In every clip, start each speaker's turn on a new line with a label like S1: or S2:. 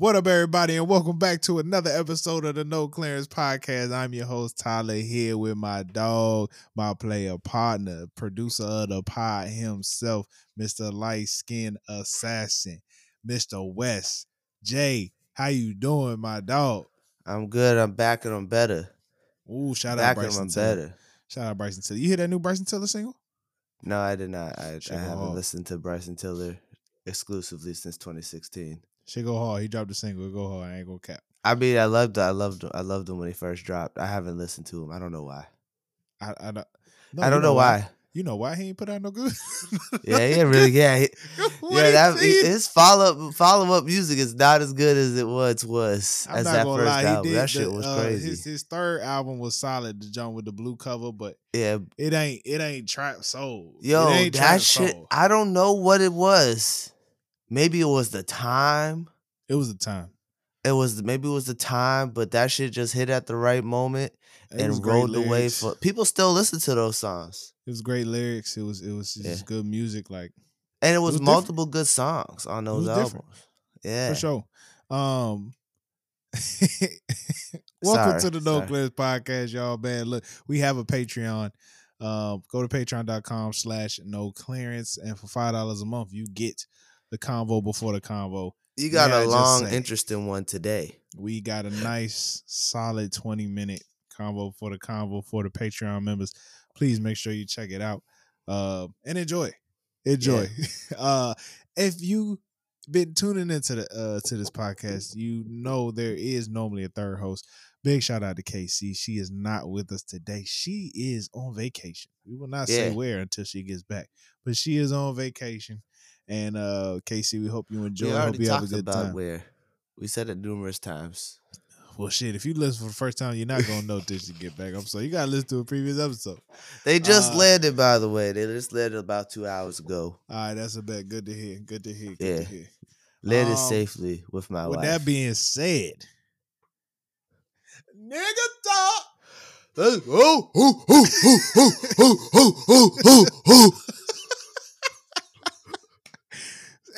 S1: What up, everybody, and welcome back to another episode of the No Clearance Podcast. I'm your host, Tyler, here with my dog, my player partner, producer of the pod himself, Mr. Light Skin Assassin, Mr. West. Jay, how you doing, my dog?
S2: I'm good. I'm back and I'm better.
S1: Ooh, shout
S2: back
S1: out Bryson
S2: and I'm
S1: Tiller.
S2: better.
S1: Shout out Bryson Tiller. You hear that new Bryson Tiller single?
S2: No, I did not. I, I haven't
S1: hard.
S2: listened to Bryson Tiller exclusively since 2016.
S1: Shit go hard. He dropped a single. Go hard. I ain't gonna cap.
S2: I mean, I loved, I loved, I loved him when he first dropped. I haven't listened to him. I don't know why.
S1: I, I don't. no,
S2: I don't know why.
S1: You know why he ain't put out no good.
S2: Yeah, he ain't really. Yeah, he, yeah. That his follow up follow up music is not as good as it once was
S1: I'm
S2: as
S1: not
S2: that
S1: gonna
S2: first
S1: lie.
S2: album.
S1: He did
S2: that shit
S1: the,
S2: was
S1: uh,
S2: crazy.
S1: His his third album was solid. The joint with the blue cover, but
S2: yeah,
S1: it ain't it ain't trap soul.
S2: yo,
S1: it ain't
S2: that shit.
S1: soul.
S2: I don't know what it was. Maybe it was the time.
S1: It was the time.
S2: It was maybe it was the time, but that shit just hit at the right moment
S1: It
S2: and rolled the
S1: lyrics.
S2: for people still listen to those songs.
S1: It was great lyrics. It was it was just
S2: Yeah.
S1: good music. Like
S2: And it was,
S1: was different.
S2: multiple good songs on those albums.
S1: different.
S2: Yeah.
S1: for sure. Um. Welcome
S2: Sorry,
S1: to the No. Clearance Podcast, y'all. Man, look, we have a Patreon. Um, go to patreon.com slash no clearance. And for five dollars a month, you get the convo before the convo.
S2: You got
S1: Yeah,
S2: a long,
S1: saying.
S2: interesting one today.
S1: We got a nice, solid 20 minute convo for the convo for the Patreon members. Please make sure you check it out uh, and enjoy. Enjoy. uh, if you been tuning into the uh, to this podcast, you know there is normally a third host. Big shout out to KC. She is not with us today. She is on vacation. We will not say where until she gets back, but she is on vacation. And uh, KC, we hope you enjoy.
S2: we
S1: Hope
S2: already
S1: you have a
S2: talked
S1: good
S2: about
S1: time.
S2: where we said it numerous times.
S1: Well, shit, if you listen for the first time, you're not gonna know this. you get back. I'm sorry. You gotta listen to a previous episode.
S2: They just
S1: Uh,
S2: landed, by the way. They just landed about two hours ago.
S1: All right, that's a bet. Good to hear. Good to hear. Good
S2: Yeah.
S1: to hear.
S2: Landed
S1: Um,
S2: safely with my wife.
S1: With
S2: wife.
S1: that being said, nigga talk.
S2: oh, oh, oh, oh, oh, oh, oh, oh, oh, oh.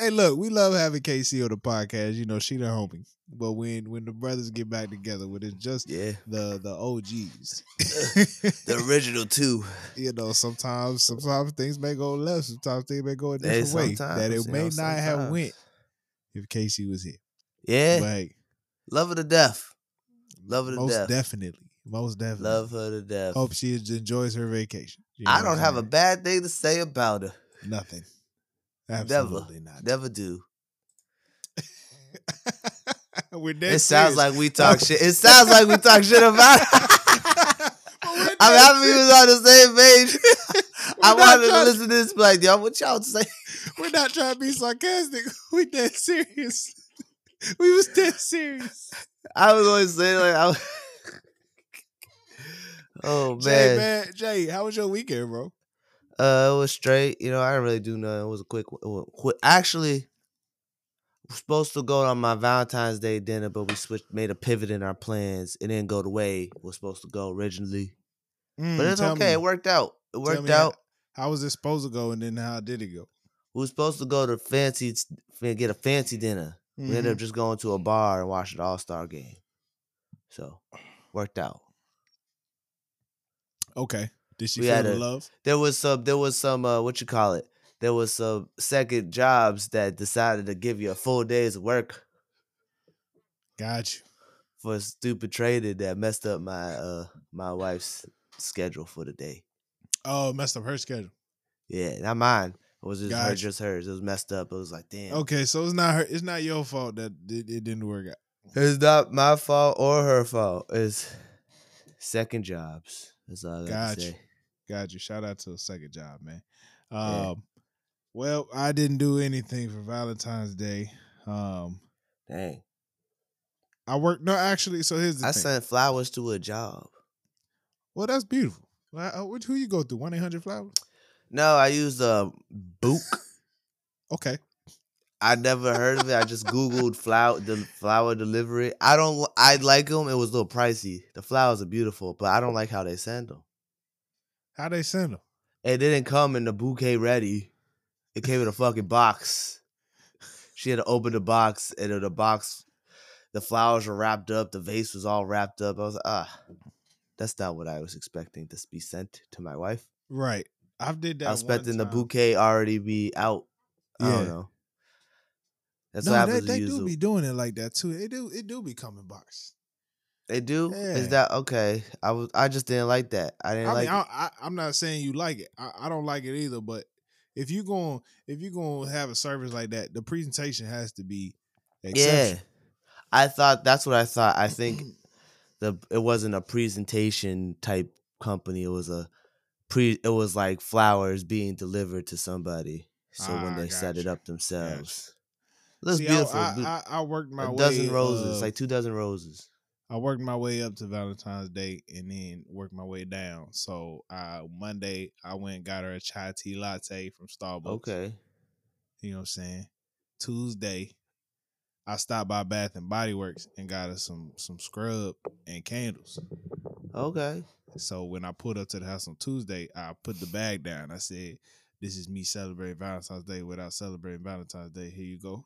S1: Hey, look, we love having KC on the podcast. You know, she the homie. But when when the brothers get back together, when it's just
S2: Yeah,
S1: the the OGs,
S2: the original two.
S1: you know, sometimes sometimes things may go left, sometimes things may go a
S2: Hey,
S1: different way
S2: sometimes,
S1: that it may
S2: know,
S1: not have went if Casey was here.
S2: Yeah,
S1: hey,
S2: love her to death. Love her to
S1: most
S2: death.
S1: definitely, most definitely.
S2: Love her to death.
S1: Hope she enjoys her vacation. You know
S2: I don't have a bad thing to say about her.
S1: nothing.
S2: Never,
S1: not.
S2: never do. It sounds
S1: serious.
S2: like we talk shit. It sounds like we talk shit about.
S1: But
S2: I'm happy we was on the same page. I wanted to listen to this, be like, yo, what y'all say?
S1: We're not trying to be sarcastic. We dead serious. We was dead serious.
S2: I was always saying like, I was... oh man,
S1: Jay, man, Jay, how was your weekend, bro?
S2: Uh, it was straight. You know, I didn't really do nothing. It was a quick, quick. Actually, we're supposed to go on my Valentine's Day dinner, but we switched, made a pivot in our plans. It didn't go the way we were supposed to go originally.
S1: Mm,
S2: But it's okay.
S1: me-
S2: It worked out. It worked
S1: me how-
S2: out.
S1: How was it supposed to go, and then how did it go?
S2: We were supposed to go to fancy, get a fancy dinner. We ended up just going to a bar and watching the All Star game. So, worked out.
S1: Okay. Did she
S2: We
S1: feel
S2: had
S1: the love?
S2: There was some. There was some. Uh, what you call it? There was some second jobs that decided to give you a full day's work
S1: Got you.
S2: for a stupid trading that messed up my uh my wife's schedule for the day.
S1: Oh, messed up her schedule.
S2: Yeah, not mine. It was just her, just hers. It was messed up. It was like, damn.
S1: Okay, so it's not her. It's not your fault that it, it didn't work out.
S2: It's not my fault or her fault. It's second jobs. That's all I got to say.
S1: Got you. Shout out to a second job, man.
S2: Yeah.
S1: Um, well, I didn't do anything for Valentine's Day. Um,
S2: Dang.
S1: I worked. No, actually. So here's the
S2: I
S1: thing.
S2: sent flowers to a job.
S1: well, that's beautiful. Well, uh, which who you go through? One eight hundred flowers.
S2: No, I used a book.
S1: Okay.
S2: I never heard of it. I just googled flower the flower delivery. I don't. I like them. It was a little pricey. The flowers are beautiful, but I don't like how they send them.
S1: How they send them?
S2: It didn't come in the bouquet ready. It came in a fucking box. She had to open the box, and in the box, the flowers were wrapped up, the vase was all wrapped up. I was like, ah, that's not what I was expecting to be sent to my wife.
S1: Right. I've did that.
S2: I was expecting the bouquet already be out. I
S1: Yeah.
S2: don't know. That's
S1: no,
S2: what
S1: they,
S2: happens
S1: they
S2: to
S1: do be doing it like that too. It do it do be coming box.
S2: They do.
S1: Yeah.
S2: Is that okay? I was. I just didn't like that. I didn't
S1: I
S2: like.
S1: mean,
S2: it.
S1: I, I, I'm not saying you like it. I, I don't like it either. But if you going if you going to have a service like that, the presentation has to be
S2: yeah. I thought that's what I thought. I think the it wasn't a presentation type company. It was a pre. It was like flowers being delivered to somebody. So when
S1: Ah,
S2: they set it up themselves, looks
S1: See,
S2: beautiful.
S1: I, I, I, worked my
S2: a
S1: way.
S2: dozen roses,
S1: uh,
S2: like two dozen roses.
S1: I worked my way up to Valentine's Day and then worked my way down. So uh, Monday I went and got her a chai tea latte from Starbucks.
S2: Okay.
S1: You know what I'm saying? Tuesday, I stopped by Bath and Body Works and got her some some scrub and candles.
S2: Okay.
S1: So when I pulled up to the house on Tuesday, I put the bag down. I said, "This is me celebrating Valentine's Day without celebrating Valentine's Day. Here you go."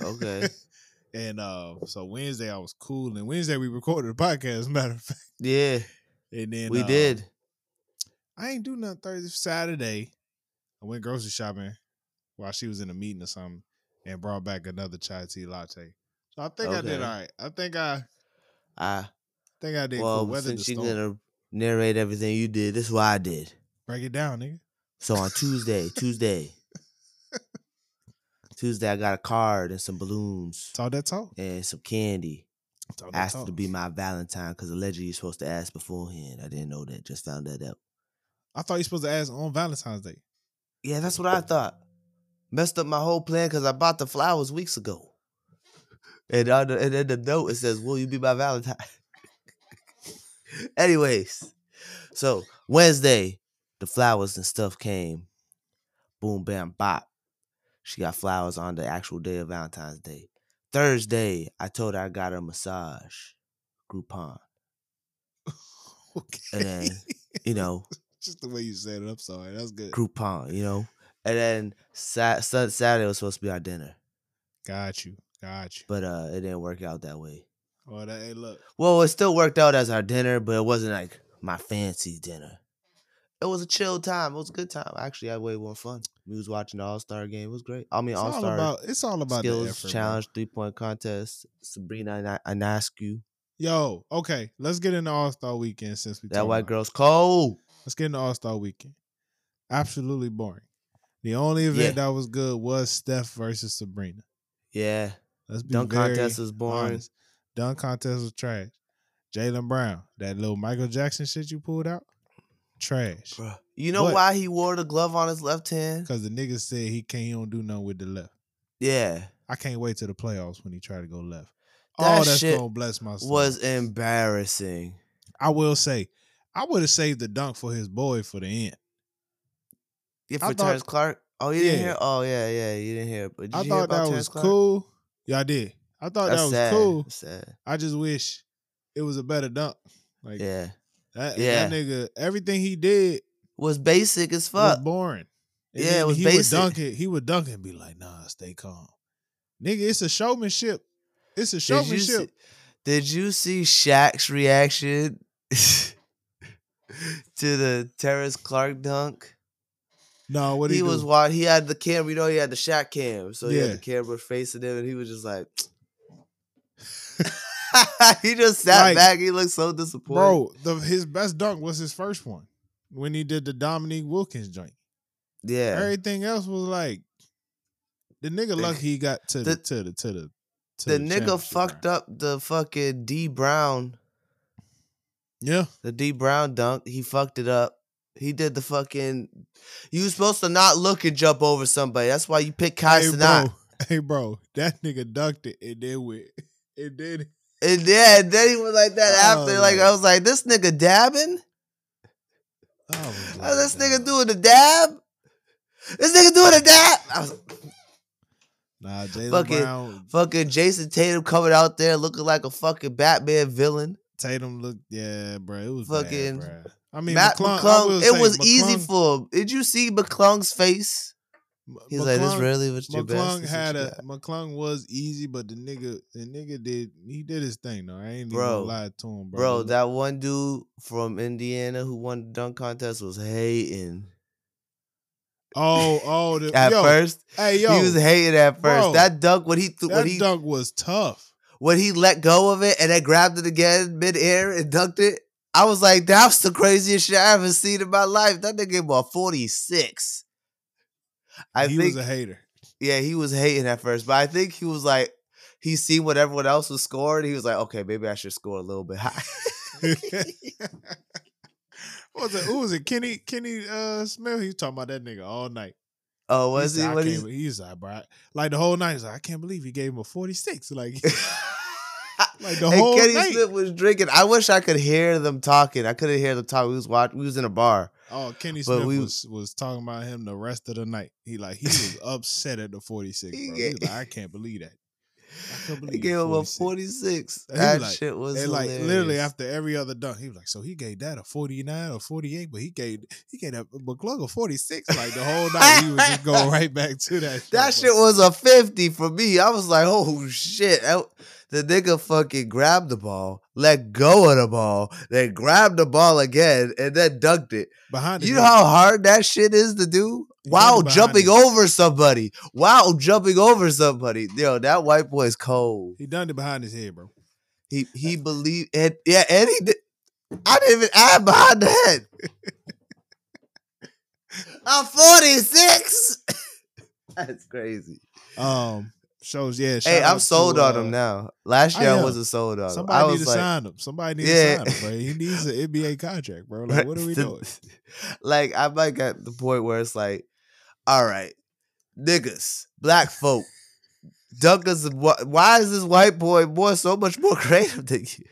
S2: Okay.
S1: and uh, so Wednesday I was cool, and Wednesday we recorded a podcast. Matter of fact,
S2: Yeah,
S1: and then
S2: we
S1: uh,
S2: did.
S1: I ain't do nothing Thursday, Saturday. I went grocery shopping while she was in a meeting or something, and brought back another chai tea latte. So I think I did
S2: Okay.
S1: all right. I think I
S2: I
S1: think I did
S2: well,
S1: cool. Weather the
S2: since
S1: storm.
S2: gonna narrate everything you did, this is what I did.
S1: Break it down, nigga.
S2: So on Tuesday, Tuesday, Tuesday, I got a card and some balloons
S1: Talk that talk.
S2: and some candy.
S1: That
S2: Asked
S1: talk.
S2: to be my Valentine because allegedly you're supposed to ask beforehand. I didn't know that. Just found that out.
S1: I thought you're supposed to ask on Valentine's Day.
S2: Yeah, that's what I thought. Messed up my whole plan because I bought the flowers weeks ago. And, on the, and then the note it says, "Will you be my Valentine?" Anyways, so Wednesday, the flowers and stuff came. Boom, bam, bop. She got flowers on the actual day of Valentine's Day. Thursday, I told her I got her a massage, Groupon.
S1: Okay.
S2: And then, You know,
S1: Just the way you said it. I'm sorry. That's good.
S2: Groupon. You know. And then Sat- Sat- Saturday was supposed to be our dinner,
S1: Got you. Got you.
S2: but uh, it didn't work out that way.
S1: Oh, that ain't look.
S2: Well, it still worked out as our dinner, but it wasn't like my fancy dinner. It was a chill time. It was a good time. Actually, I had way more fun. We was watching the All Star game. It was great. I mean,
S1: It's
S2: All Star
S1: about. It's all about the
S2: skills
S1: effort,
S2: challenge, three point contest. Sabrina Ana- Ionescu,
S1: Yo, okay. Let's get into All Star Weekend since we
S2: that white
S1: about
S2: girl's cold.
S1: Let's get into All Star Weekend. Absolutely boring. The only event that was good was Steph versus Sabrina.
S2: Yeah,
S1: Let's be
S2: dunk contest was boring.
S1: honest. Dunk contest was trash. Jaylen Brown, that little Michael Jackson shit you pulled out, trash.
S2: Bruh. You know
S1: But-
S2: why he wore the glove on his left hand?
S1: Because the nigga said he can't, he don't do nothing with the left.
S2: Yeah,
S1: I can't wait till the playoffs when he try to go left.
S2: That
S1: oh, that's
S2: shit
S1: gonna bless my soul.
S2: was embarrassing.
S1: I will say, I would have saved the dunk for his boy for the end.
S2: Yeah,
S1: I
S2: for
S1: thought-
S2: Terrence Clarke. Oh, you didn't
S1: Yeah.
S2: hear? Oh, yeah, yeah, you didn't hear. But did
S1: I thought that
S2: Terrence
S1: was
S2: Clarke?
S1: cool. Yeah, I did. I thought
S2: That's
S1: that was
S2: sad.
S1: cool.
S2: Sad.
S1: I just wish it was a better dunk. Like
S2: Yeah,
S1: that,
S2: Yeah.
S1: that nigga, everything he did
S2: was basic as
S1: was
S2: fuck.
S1: boring. And
S2: Yeah, it was
S1: he
S2: basic.
S1: would dunk it. He would dunk it and be like, "Nah, stay calm, nigga. It's a showmanship. It's a
S2: Did you, see,
S1: showmanship."
S2: did you see Shaq's reaction to the Terrence Clarke dunk?
S1: No, what
S2: he,
S1: he,
S2: was wa- he had the camera, you know, he had the Shaq cam, so he had the camera facing him, and he was just like, he just sat
S1: Like,
S2: back. He looked so disappointed.
S1: bro. The, his best dunk was his first one when he did the Dominique Wilkins joint.
S2: yeah,
S1: Everything else was like the nigga
S2: The-
S1: lucky he got to the,
S2: the-
S1: to the to the to
S2: the nigga fucked
S1: round.
S2: up the fucking Dee Brown,
S1: Yeah,
S2: the Dee Brown dunk. He fucked it up. He did the fucking. You supposed to not look and jump over somebody. That's why you pick Kai
S1: hey
S2: Cenat.
S1: bro, hey bro, that nigga dunked it and then went and then
S2: And yeah, and then he was like that
S1: Oh,
S2: after. Like. I was like, this nigga dabbing. Oh, this nigga doing the dab. This nigga doing the dab. I was
S1: Nah, Jaylen
S2: Fucking-
S1: Brown,
S2: fucking Jayson Tatum coming out there looking like a fucking Batman villain.
S1: Tatum looked yeah, bro. It was
S2: Fucking
S1: bad. I mean,
S2: Mac
S1: McClung,
S2: McClung, it was easy for him. Did you see McClung's face? He's like, "This
S1: McClung-
S2: really was your best."
S1: McClung
S2: This
S1: had a
S2: you got?"
S1: McClung was easy, but the nigga the nigga did he did his thing though. I ain't even
S2: Bro.
S1: gonna lie to him, bro.
S2: bro. That one dude from Indiana who won the dunk contest was hating
S1: oh oh the,
S2: at
S1: yo,
S2: first.
S1: hey yo,
S2: he was hating at first.
S1: bro,
S2: that dunk what he th-
S1: that
S2: he
S1: dunk was tough.
S2: when he let go of it and then grabbed it again midair and dunked it. I was like, that's the craziest shit I ever seen in my life. That nigga bought 46. I
S1: he
S2: think
S1: was a hater.
S2: yeah, he was hating at first, but I think he was like, he seen what everyone else was scoring. He was like, okay, maybe I should score a little bit high.
S1: what was it? Who was it? Kenny Kenny uh Smith. He was talking about that nigga all night.
S2: oh, was he?
S1: said, I
S2: What
S1: can't
S2: he?
S1: be- he's like, bro, like the whole night. He's like, I can't believe he gave him a forty six. Like, like the
S2: and
S1: whole
S2: Kenny
S1: night.
S2: Smith was drinking. I wish I could hear them talking. I couldn't hear them talk. We was watching. We was in a bar.
S1: Oh, Kenny Smith
S2: we-
S1: was was talking about him the rest of the night. He like he was upset at the forty six.
S2: He
S1: Bro.
S2: ga-
S1: He was like, I can't believe that. Believe
S2: gave him a
S1: 46.
S2: 46.
S1: And he was
S2: That
S1: like-
S2: shit was
S1: And like literally after every other dunk, he was like, "So he gave that a forty nine or forty eight, but he gave he gave that McClung a forty six. Like the whole night, he was just going right back to that.
S2: That
S1: shit,
S2: shit was a 50 for me. I was like, oh shit. That- The nigga fucking grabbed the ball, let go of the ball, then grabbed the ball again, and then dunked it.
S1: behind.
S2: You know how hard that shit is to do?
S1: It
S2: jumping over somebody. Wow, jumping over somebody. Yo, that white boy's cold.
S1: he done it behind his head, bro.
S2: He he believed and yeah, and he did I didn't even add behind the head. I'm 46. That's crazy.
S1: Um, shows yeah.
S2: Hey, I'm sold
S1: to,
S2: on
S1: uh,
S2: him now. Last year I,
S1: am.
S2: wasn't sold on him. I
S1: Somebody need to
S2: like,
S1: sign him. Somebody need
S2: Yeah.
S1: to sign him, bro. He needs an NBA contract, bro. Like, what are we doing?
S2: like I might get the point where it's like, all right, niggas, black folk, dunkers. and Why is this white boy more so much more creative than you?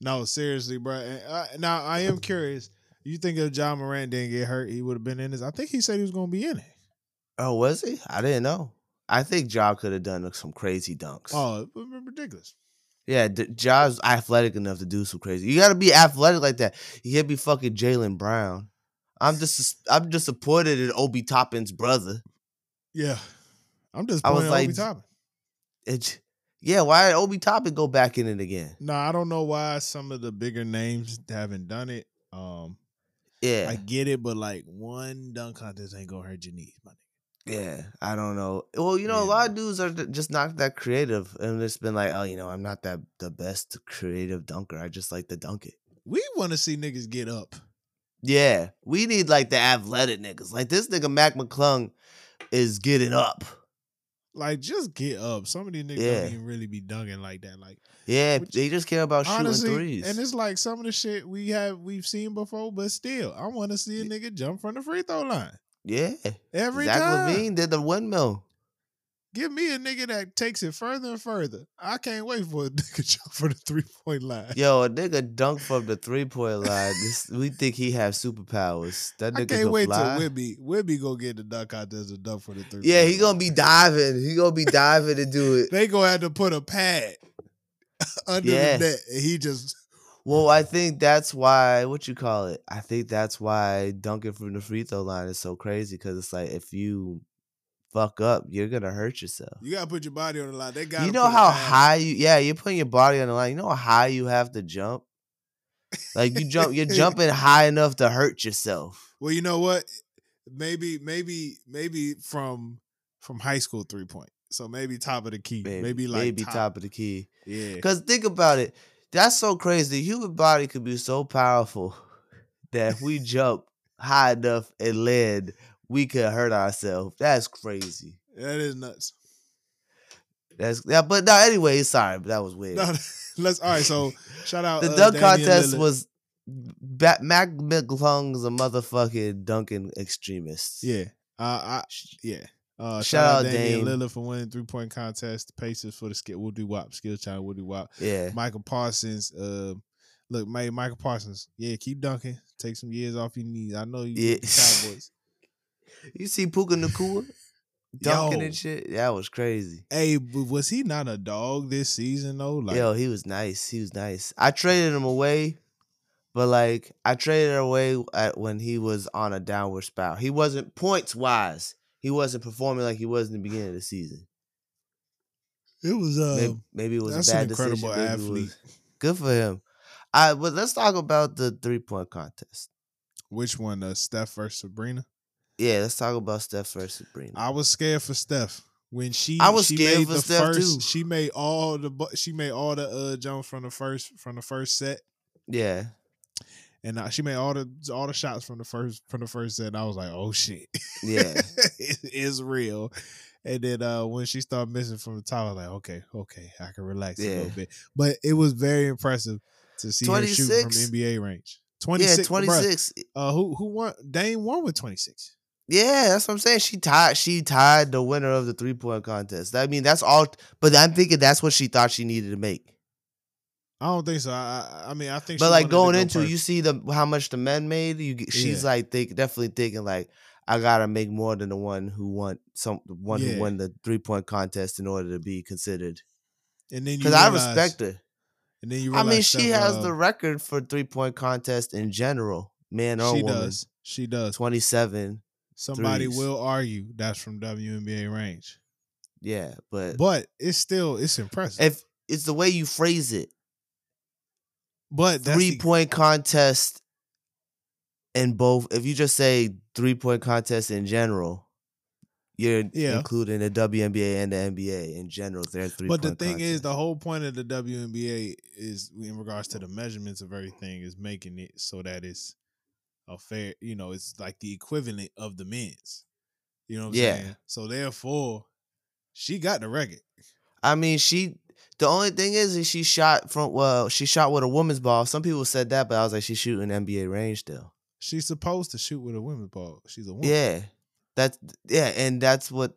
S1: No, seriously, bro. And, uh, now I am curious. You think if Ja Morant didn't get hurt, he would have been in this? I think he said he was going to be in it.
S2: Oh, was he? I didn't know. I think Ja could have done some crazy dunks.
S1: Oh, it would have been ridiculous.
S2: Yeah, D- Ja's athletic enough to do some crazy. You got to be athletic like that. You can't be fucking Jaylen Brown. I'm just I'm disappointed in Obi Toppin's brother.
S1: Yeah, I'm just
S2: I was like-
S1: Obi Toppin.
S2: It, yeah, why did Obi Toppin go back in it again?
S1: No, I don't know why some of the bigger names haven't done it. Um,
S2: Yeah,
S1: I get it, but like one dunk contest ain't gonna hurt your knees, my nigga.
S2: yeah. I don't know. Well, you know, a lot of dudes are just not that creative, and it's been like, oh, you know, I'm not that the best creative dunker. I just like to dunk it.
S1: We want to see niggas get up.
S2: Yeah, we need like the athletic niggas. Like this nigga Mac McClung is getting up.
S1: Like, just get up. Some of these niggas
S2: Yeah.
S1: don't even really be dunking like that. Like,
S2: Yeah,
S1: Which-
S2: they just care about shooting threes.
S1: and it's like some of the shit we have we've seen before, but still, I want to see a nigga jump from the free throw line
S2: yeah,
S1: every
S2: Zach
S1: time.
S2: Levine did the windmill.
S1: Give me a nigga that takes it further and further. I can't wait for a nigga jump from the three point line.
S2: Yo, a nigga dunk from the three point line. This, we think he have superpowers. That nigga
S1: I can't
S2: can
S1: wait
S2: fly.
S1: till Wibby Wibby go get the dunk out contest and dunk for the three.
S2: Yeah, he gonna
S1: line.
S2: be diving. He gonna be diving to do it.
S1: They gonna have to put a pad under
S2: Yeah.
S1: the net, and he just
S2: Well, I think that's why. What you call it? I think that's why dunking from the free throw line is so crazy because it's like if you fuck up, you're gonna hurt yourself.
S1: you gotta put your body on the line. They got
S2: You know how high you? Yeah, you're putting your body on the line. You know how high you have to jump. Like you jump, you're jumping high enough to hurt yourself.
S1: Well, you know what? Maybe, maybe, maybe from from high school three point. So maybe top of the key.
S2: Maybe,
S1: Maybe, like
S2: maybe
S1: top.
S2: top of the key.
S1: Yeah.
S2: Because think about it. That's so crazy. The human body could be so powerful that if we jump high enough and land, we could hurt ourselves. That's crazy.
S1: That is nuts.
S2: That's yeah, but no, anyway, sorry, but that was weird.
S1: No, let's all right. So shout out
S2: the
S1: uh,
S2: dunk
S1: Damian
S2: contest
S1: Lillard.
S2: was ba- Mac McClung's a motherfucking dunking extremist.
S1: yeah. Uh, I yeah. Uh,
S2: Shout
S1: shout, out
S2: out
S1: Damian
S2: Dame.
S1: Lillard for winning three point contest. Pacers for the skill Woody Wop skill challenge Woody Wop.
S2: Yeah.
S1: Micah Parsons. Uh, look, Micah Parsons. Yeah, keep dunking. Take some years off your knees. I know you
S2: Yeah.
S1: Cowboys.
S2: You see Puka Nacua dunking
S1: Yo.
S2: and shit? That was crazy.
S1: Hey, but was he not a dog this season though? Like,
S2: Yo, he was nice. He was nice. I traded him away, but like I traded him away at when he was on a downward spout. He wasn't points wise. he wasn't performing like he was in the beginning of the season.
S1: It was uh
S2: Maybe, maybe it was
S1: that's
S2: a
S1: an
S2: bad decision.
S1: incredible
S2: maybe
S1: athlete.
S2: Good for him. I but let's talk about the three point contest.
S1: which one? Uh, Steph versus Sabrina.
S2: Yeah, let's talk about Steph versus Sabrina.
S1: I was scared for Steph when she.
S2: I was
S1: she
S2: scared
S1: made
S2: for
S1: the
S2: Steph,
S1: first,
S2: too.
S1: She made all the she made all the uh jumps from the first from the first set,
S2: yeah,
S1: and uh, she made all the all the shots from the first from the first set. I was like, oh shit,
S2: yeah.
S1: it is real. And then uh when she started missing from the top, I was like, okay, okay, I can relax a little bit. But it was very impressive to see her shooting from
S2: 26?
S1: NBA range. Twenty
S2: Yeah,
S1: six,
S2: twenty six.
S1: Uh, who who won? Dame won with twenty six.
S2: Yeah, that's what I'm saying. She tied. She tied the winner of the three point contest. I mean, that's all. But I'm thinking that's what she thought she needed to make.
S1: I don't think so. I I mean I think.
S2: But like going
S1: go
S2: into, you see the how much the men made. You she's
S1: Yeah.
S2: like think definitely thinking like I gotta make more than the one who won some the one
S1: Yeah.
S2: who won the three point contest in order to be considered.
S1: and then
S2: Because I respect her.
S1: And then you
S2: I mean, she has
S1: uh,
S2: the record for three point contest in general, man or
S1: She
S2: woman.
S1: does. She does.
S2: Twenty seven.
S1: Somebody
S2: threes.
S1: will argue that's from WNBA range,
S2: Yeah, but
S1: but it's still it's impressive.
S2: if it's the way you phrase it,
S1: but that's
S2: three
S1: the-
S2: point contest in both. If you just say three point contest in general, you're
S1: Yeah.
S2: including the WNBA and the NBA in general. They're three.
S1: But the thing is, the whole point of the WNBA is in regards to the measurements of everything is making it so that it's a fair, you know, it's like the equivalent of the men's. You know what I'm
S2: Yeah.
S1: saying? So therefore, she got the record.
S2: I mean, she. The only thing is, is she shot from well, she shot with a woman's ball. Some people said that, but I was like, she's shooting NBA range still.
S1: She's supposed to shoot with a women's ball. She's a woman.
S2: Yeah, that's yeah, and that's what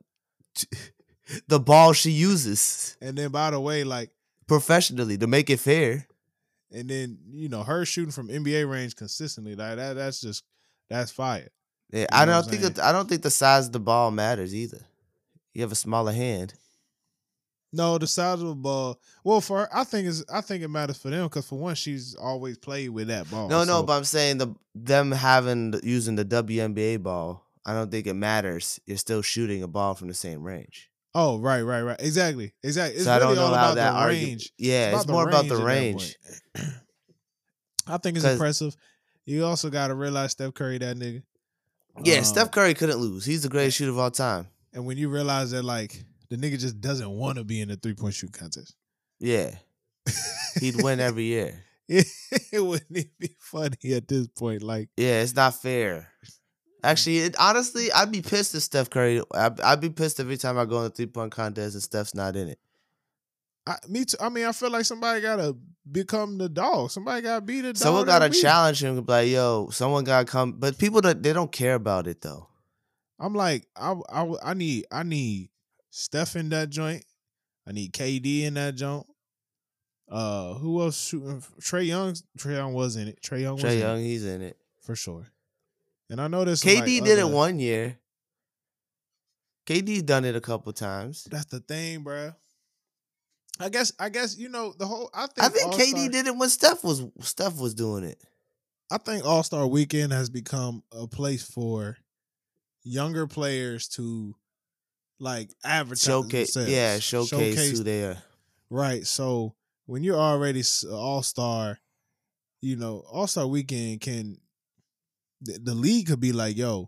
S2: the ball she uses
S1: And then by the way, like,
S2: professionally to make it fair.
S1: And then you know her shooting from NBA range consistently, like that. That's just that's fire.
S2: Yeah,
S1: You
S2: I
S1: know what
S2: don't think? I don't think the size of the ball matters either. You have a smaller hand.
S1: No, the size of the ball. Well, for her, I think is I think it matters for them because for one, she's always played with that ball.
S2: no, no, but I'm saying the them having using the WNBA ball. I don't think it matters. You're still shooting a ball from the same range.
S1: Oh, right, right, right, exactly, exactly. It's
S2: so I
S1: really
S2: don't know
S1: all about
S2: that
S1: the
S2: argu-
S1: range.
S2: Yeah,
S1: It's
S2: it's, more about the
S1: range
S2: range.
S1: at that I think it's impressive. You also got to realize Steph Curry, that nigga.
S2: Yeah,
S1: Um,
S2: Steph Curry couldn't lose. He's the greatest shooter of all time.
S1: And when you realize that, like, the nigga just doesn't want to be in the three point shoot contest,
S2: Yeah, he'd win every year.
S1: it, it wouldn't even be funny at this point. Like,
S2: Yeah, it's not fair. Actually, it, honestly, I'd be pissed if Steph Curry. I'd, I'd be pissed every time I go in a three point contest and Steph's not in it.
S1: I, me too. I mean, I feel like somebody gotta become the dog. Somebody gotta be the dog.
S2: Someone
S1: that
S2: got to challenge him. Like, yo, someone got to come. But people that they don't care about it though.
S1: I'm like, I, I, I need, I need Steph in that joint. I need KD in that joint. Uh, who else shooting? Trae Young. Trae Young was in it. Trae Young was Trae
S2: Young,
S1: it
S2: he's in it.
S1: for sure. And I know there's
S2: KD
S1: like,
S2: did it one year. KD's done it a couple times.
S1: That's the thing, bruh. I guess, I guess you know the whole. I think,
S2: I think
S1: All-Star-
S2: KD did it when Steph was Steph was doing it.
S1: I think All Star Weekend has become a place for younger players to like advertise
S2: Showcase,
S1: themselves.
S2: yeah, showcase, who they are.
S1: right. So when you're already All Star, you know All Star Weekend can the, the league could be like, yo,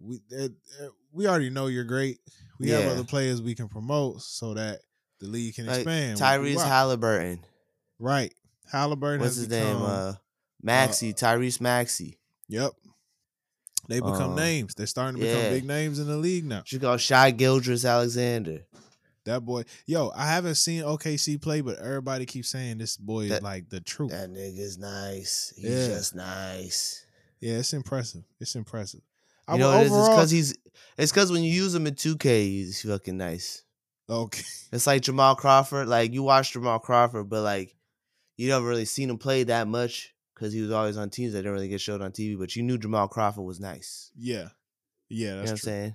S1: we uh, uh, we already know you're great. We have other players we can promote so that the league can
S2: Like
S1: expand.
S2: Tyrese
S1: wow.
S2: Halliburton.
S1: right? Halliburton
S2: What's his
S1: become,
S2: name? Uh, Maxey. Tyrese Maxey.
S1: Yep. They become
S2: Uh,
S1: names. They're starting to become
S2: yeah.
S1: big names in the league now.
S2: You call Shai Gilgeous Alexander.
S1: That boy, yo, I haven't seen OKC play, but everybody keeps saying this boy is like the truth.
S2: That nigga's nice. He's
S1: Yeah.
S2: just nice.
S1: Yeah, it's impressive. It's impressive. I
S2: You know
S1: would
S2: what it is? It's
S1: overall-
S2: because he's. It's because when you use him in 2K, he's fucking nice.
S1: okay.
S2: It's like Jamal Crawford. Like you watch Jamal Crawford, but like you never really seen him play that much because he was always on teams that didn't really get showed on TV. But you knew Jamal Crawford was nice.
S1: Yeah, yeah,
S2: You know
S1: that's
S2: what I'm saying?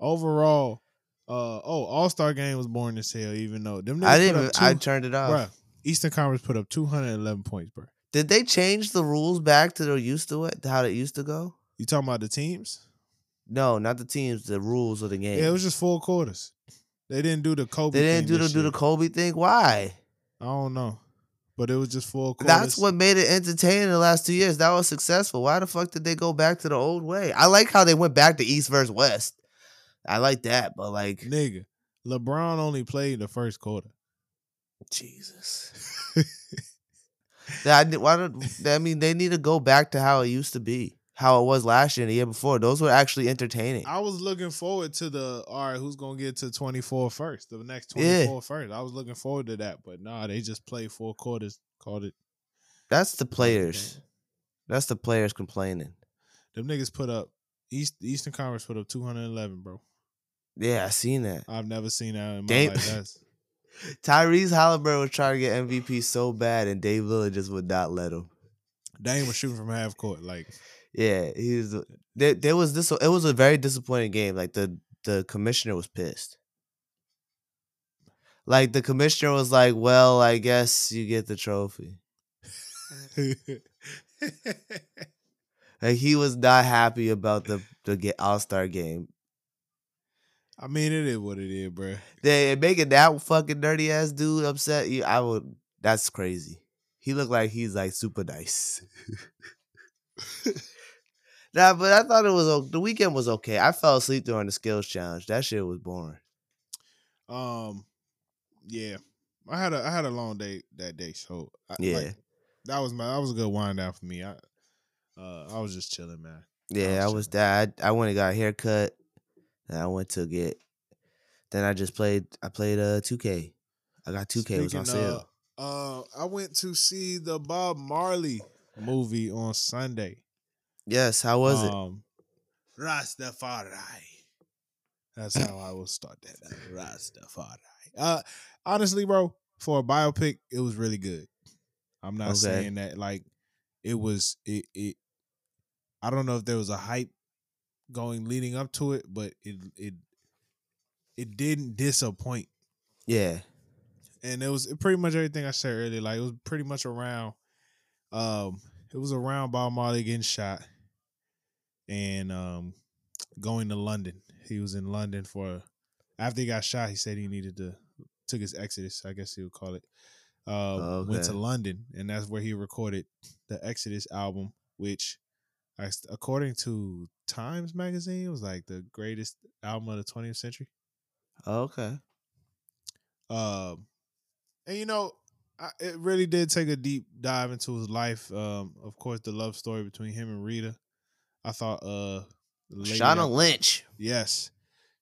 S1: Overall, uh, oh, All Star Game was boring as hell. Even though them
S2: I didn't.
S1: two,
S2: I turned it off.
S1: bruh, Eastern Conference put up two hundred eleven points, bro.
S2: Did they change the rules back to the used to it? How it used to go?
S1: You talking about the teams?
S2: No, not the teams. The rules of the game.
S1: Yeah, it was just four quarters. They didn't do the Kobe.
S2: they didn't do the do the. Kobe thing. Why?
S1: I don't know, but it was just four quarters.
S2: That's what made it entertaining the last two years. That was successful. Why the fuck did they go back to the old way? I like how they went back to East versus West. I like that, but like
S1: nigga. LeBron only played the first quarter.
S2: Jesus. That why don't I mean they need to go back to how it used to be, how it was last year and the year before. Those were actually entertaining.
S1: I was looking forward to the all right, who's gonna get to 24 first? The next
S2: Yeah.
S1: 24 first. I was looking forward to that, but nah, they just played four quarters, called it.
S2: That's the players. That's the players complaining.
S1: Them niggas put up East Eastern Conference put up 211, bro.
S2: Yeah, I seen that.
S1: I've never seen that in my
S2: Dame-
S1: life. That's
S2: Tyrese Halliburton was trying to get MVP so bad, and Dame Lillard just would not let him.
S1: Dame was shooting from half court. Like
S2: Yeah, he was. There, there was this. It was a very disappointing game. Like the the commissioner was pissed. Like the commissioner was like, "Well, I guess you get the trophy." Like he was not happy about the the All Star game.
S1: I mean, it is what it is, bro.
S2: They making that fucking dirty ass dude upset. You, I would. That's crazy. He looked like he's like super nice. nah, but I thought it was the weekend was okay. I fell asleep during the skills challenge. That shit was boring.
S1: Um, yeah, I had a I had a long day that day, so I,
S2: Yeah,
S1: like, that was my that was a good wind down for me. I uh I was just chilling, man.
S2: yeah. I
S1: was
S2: was that. I, I went and got a haircut. And I went to get. Then I just played. I played uh 2K. I got 2K. It was on sale.
S1: of, uh, I went to see the Bob Marley movie on Sunday.
S2: yes. How was it?
S1: um, Rastafari. That's how I will start that. Rastafari. Uh, honestly, bro, for a biopic, it was really good. I'm not
S2: Okay.
S1: saying that like it was. It, it. I don't know if there was a hype going leading up to it, but it it it didn't disappoint
S2: Yeah.
S1: and it was pretty much everything I said earlier. Like it was pretty much around, um, it was around Bob Marley getting shot, and um, going to London. He was in London for after he got shot. He said he needed to took his exodus. I guess he would call it. Uh, Went to London, and that's where he recorded the Exodus album, which, I, according to Times magazine, it was like the greatest album of the 20th century.
S2: Okay.
S1: Um, and you know, I, it really did take a deep dive into his life. Um, of course, the love story between him and Rita. I thought, uh, Lashana
S2: Lynch.
S1: yes,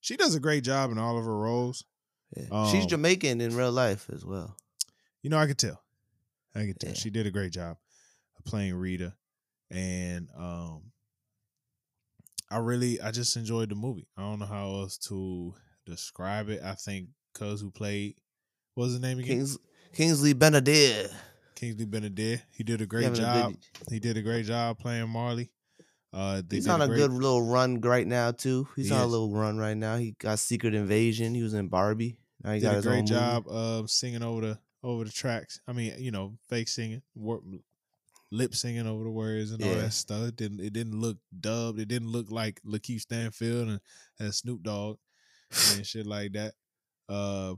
S1: she does a great job in all of her roles.
S2: Yeah. She's
S1: Um,
S2: Jamaican in real life as well.
S1: You know, I could tell. I could tell
S2: Yeah.
S1: she did a great job playing Rita, and um, I really, I just enjoyed the movie. I don't know how else to describe it. I think Cuz who played, what was his name again?
S2: Kings, Kingsley Ben-Adir.
S1: Kingsley Ben-Adir. He did a great job.
S2: good-
S1: He did a great job playing Marley. Uh,
S2: he's on a
S1: great-
S2: good little run right now too. He's
S1: He
S2: on a little run right now. He got Secret Invasion. He was in Barbie. Now he
S1: did
S2: got
S1: a
S2: his own
S1: great job of singing over the over the tracks. I mean, you know, fake singing, wor- lip singing over the words and all
S2: Yeah.
S1: that stuff. It didn't it didn't look dubbed. It didn't look like LaKeith Stanfield and, and Snoop Dogg and shit like that. Uh,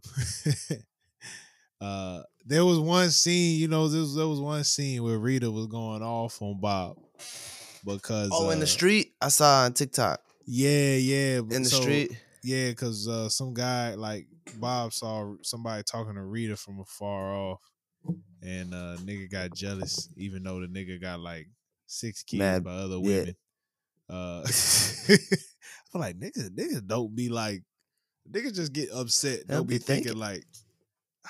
S1: uh, there was one scene, you know, there was, there was one scene where Rita was going off on Bob because
S2: Oh, in the
S1: uh,
S2: street, I saw on TikTok.
S1: Yeah, yeah.
S2: In the
S1: so-
S2: street,
S1: Yeah, because uh, some guy like Bob saw somebody talking to Rita from afar off, and uh, nigga got jealous, even though the nigga got like six kids
S2: Mad-
S1: by other
S2: yeah.
S1: women. Uh, I feel like niggas, niggas don't be like, niggas just get upset.
S2: They'll
S1: Don't be,
S2: be
S1: thinking,
S2: thinking-
S1: like,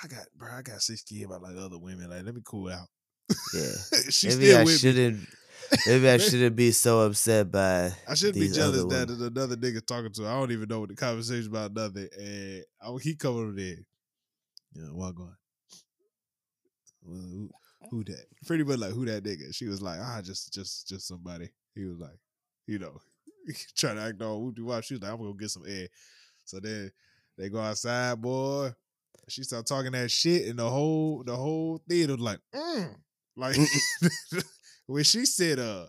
S1: I got, bro, I got six kids by like other women. Like, let me cool out.
S2: yeah. Maybe
S1: still
S2: I shouldn't. Maybe I shouldn't be so upset by.
S1: I should be jealous that another nigga talking to. I don't even know what the conversation about nothing. And I would keep coming over there. You know, what going? Who, who that? Pretty much like who that nigga. She was like, ah, just just just somebody. He was like, you know, trying to act all whoopty wop. She was like, I'm gonna get some air. So then they go outside, boy. She started talking that shit, and the whole the whole theater was like, mm. like when she said, "Uh,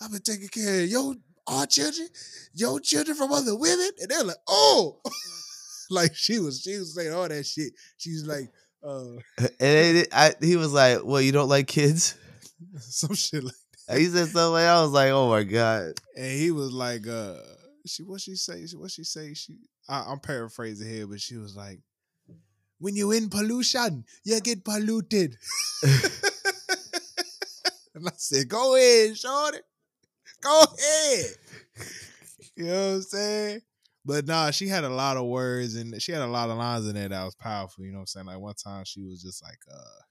S1: I've been taking care of your our children, your children from other women, and they're like, oh, like she was, she was saying all that shit. She's like, uh,
S2: and it, I, he was like, "Well, you don't like kids?"
S1: some shit like.
S2: And he said something. Like, I was like, "Oh my god!"
S1: And he was like, uh, she what she say? What she say? She I, I'm paraphrasing here, but she was like, when you in pollution, you get polluted. and I said, go ahead, shorty. Go ahead. You know what I'm saying? But nah, she had a lot of words and she had a lot of lines in there that was powerful. You know what I'm saying? Like one time she was just like, uh,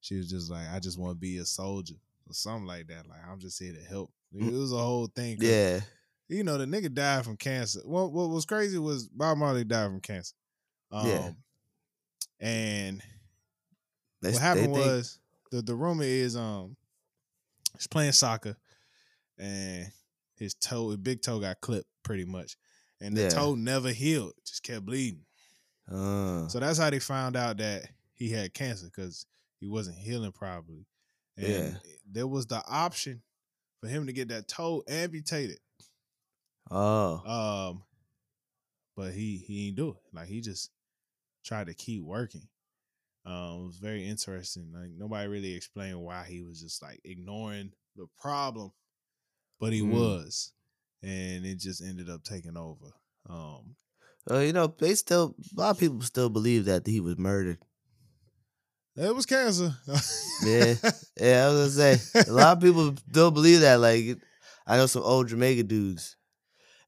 S1: she was just like, I just want to be a soldier or something like that. Like I'm just here to help. It was a whole thing.
S2: Yeah,
S1: You know, the nigga died from cancer. What what was crazy was Bob Marley died from cancer. Um,
S2: Yeah.
S1: And
S2: They-
S1: what happened
S2: think-
S1: was the the rumor is um he's playing soccer and his toe, his big toe got clipped pretty much. And the
S2: Yeah.
S1: toe never healed, just kept bleeding.
S2: Uh,
S1: So that's how they found out that he had cancer because he wasn't healing properly. And
S2: Yeah.
S1: there was the option for him to get that toe amputated.
S2: oh,
S1: Um, but he he ain't do it. Like he just tried to keep working. Um, it was very interesting. Like nobody really explained why he was just like ignoring the problem, but he
S2: Mm.
S1: was, and it just ended up taking over. Um,
S2: Uh, you know, they still a lot of people still believe that he was murdered.
S1: it was cancer.
S2: Yeah. Yeah, I was gonna say a lot of people still believe that. Like, I know some old Jamaica dudes,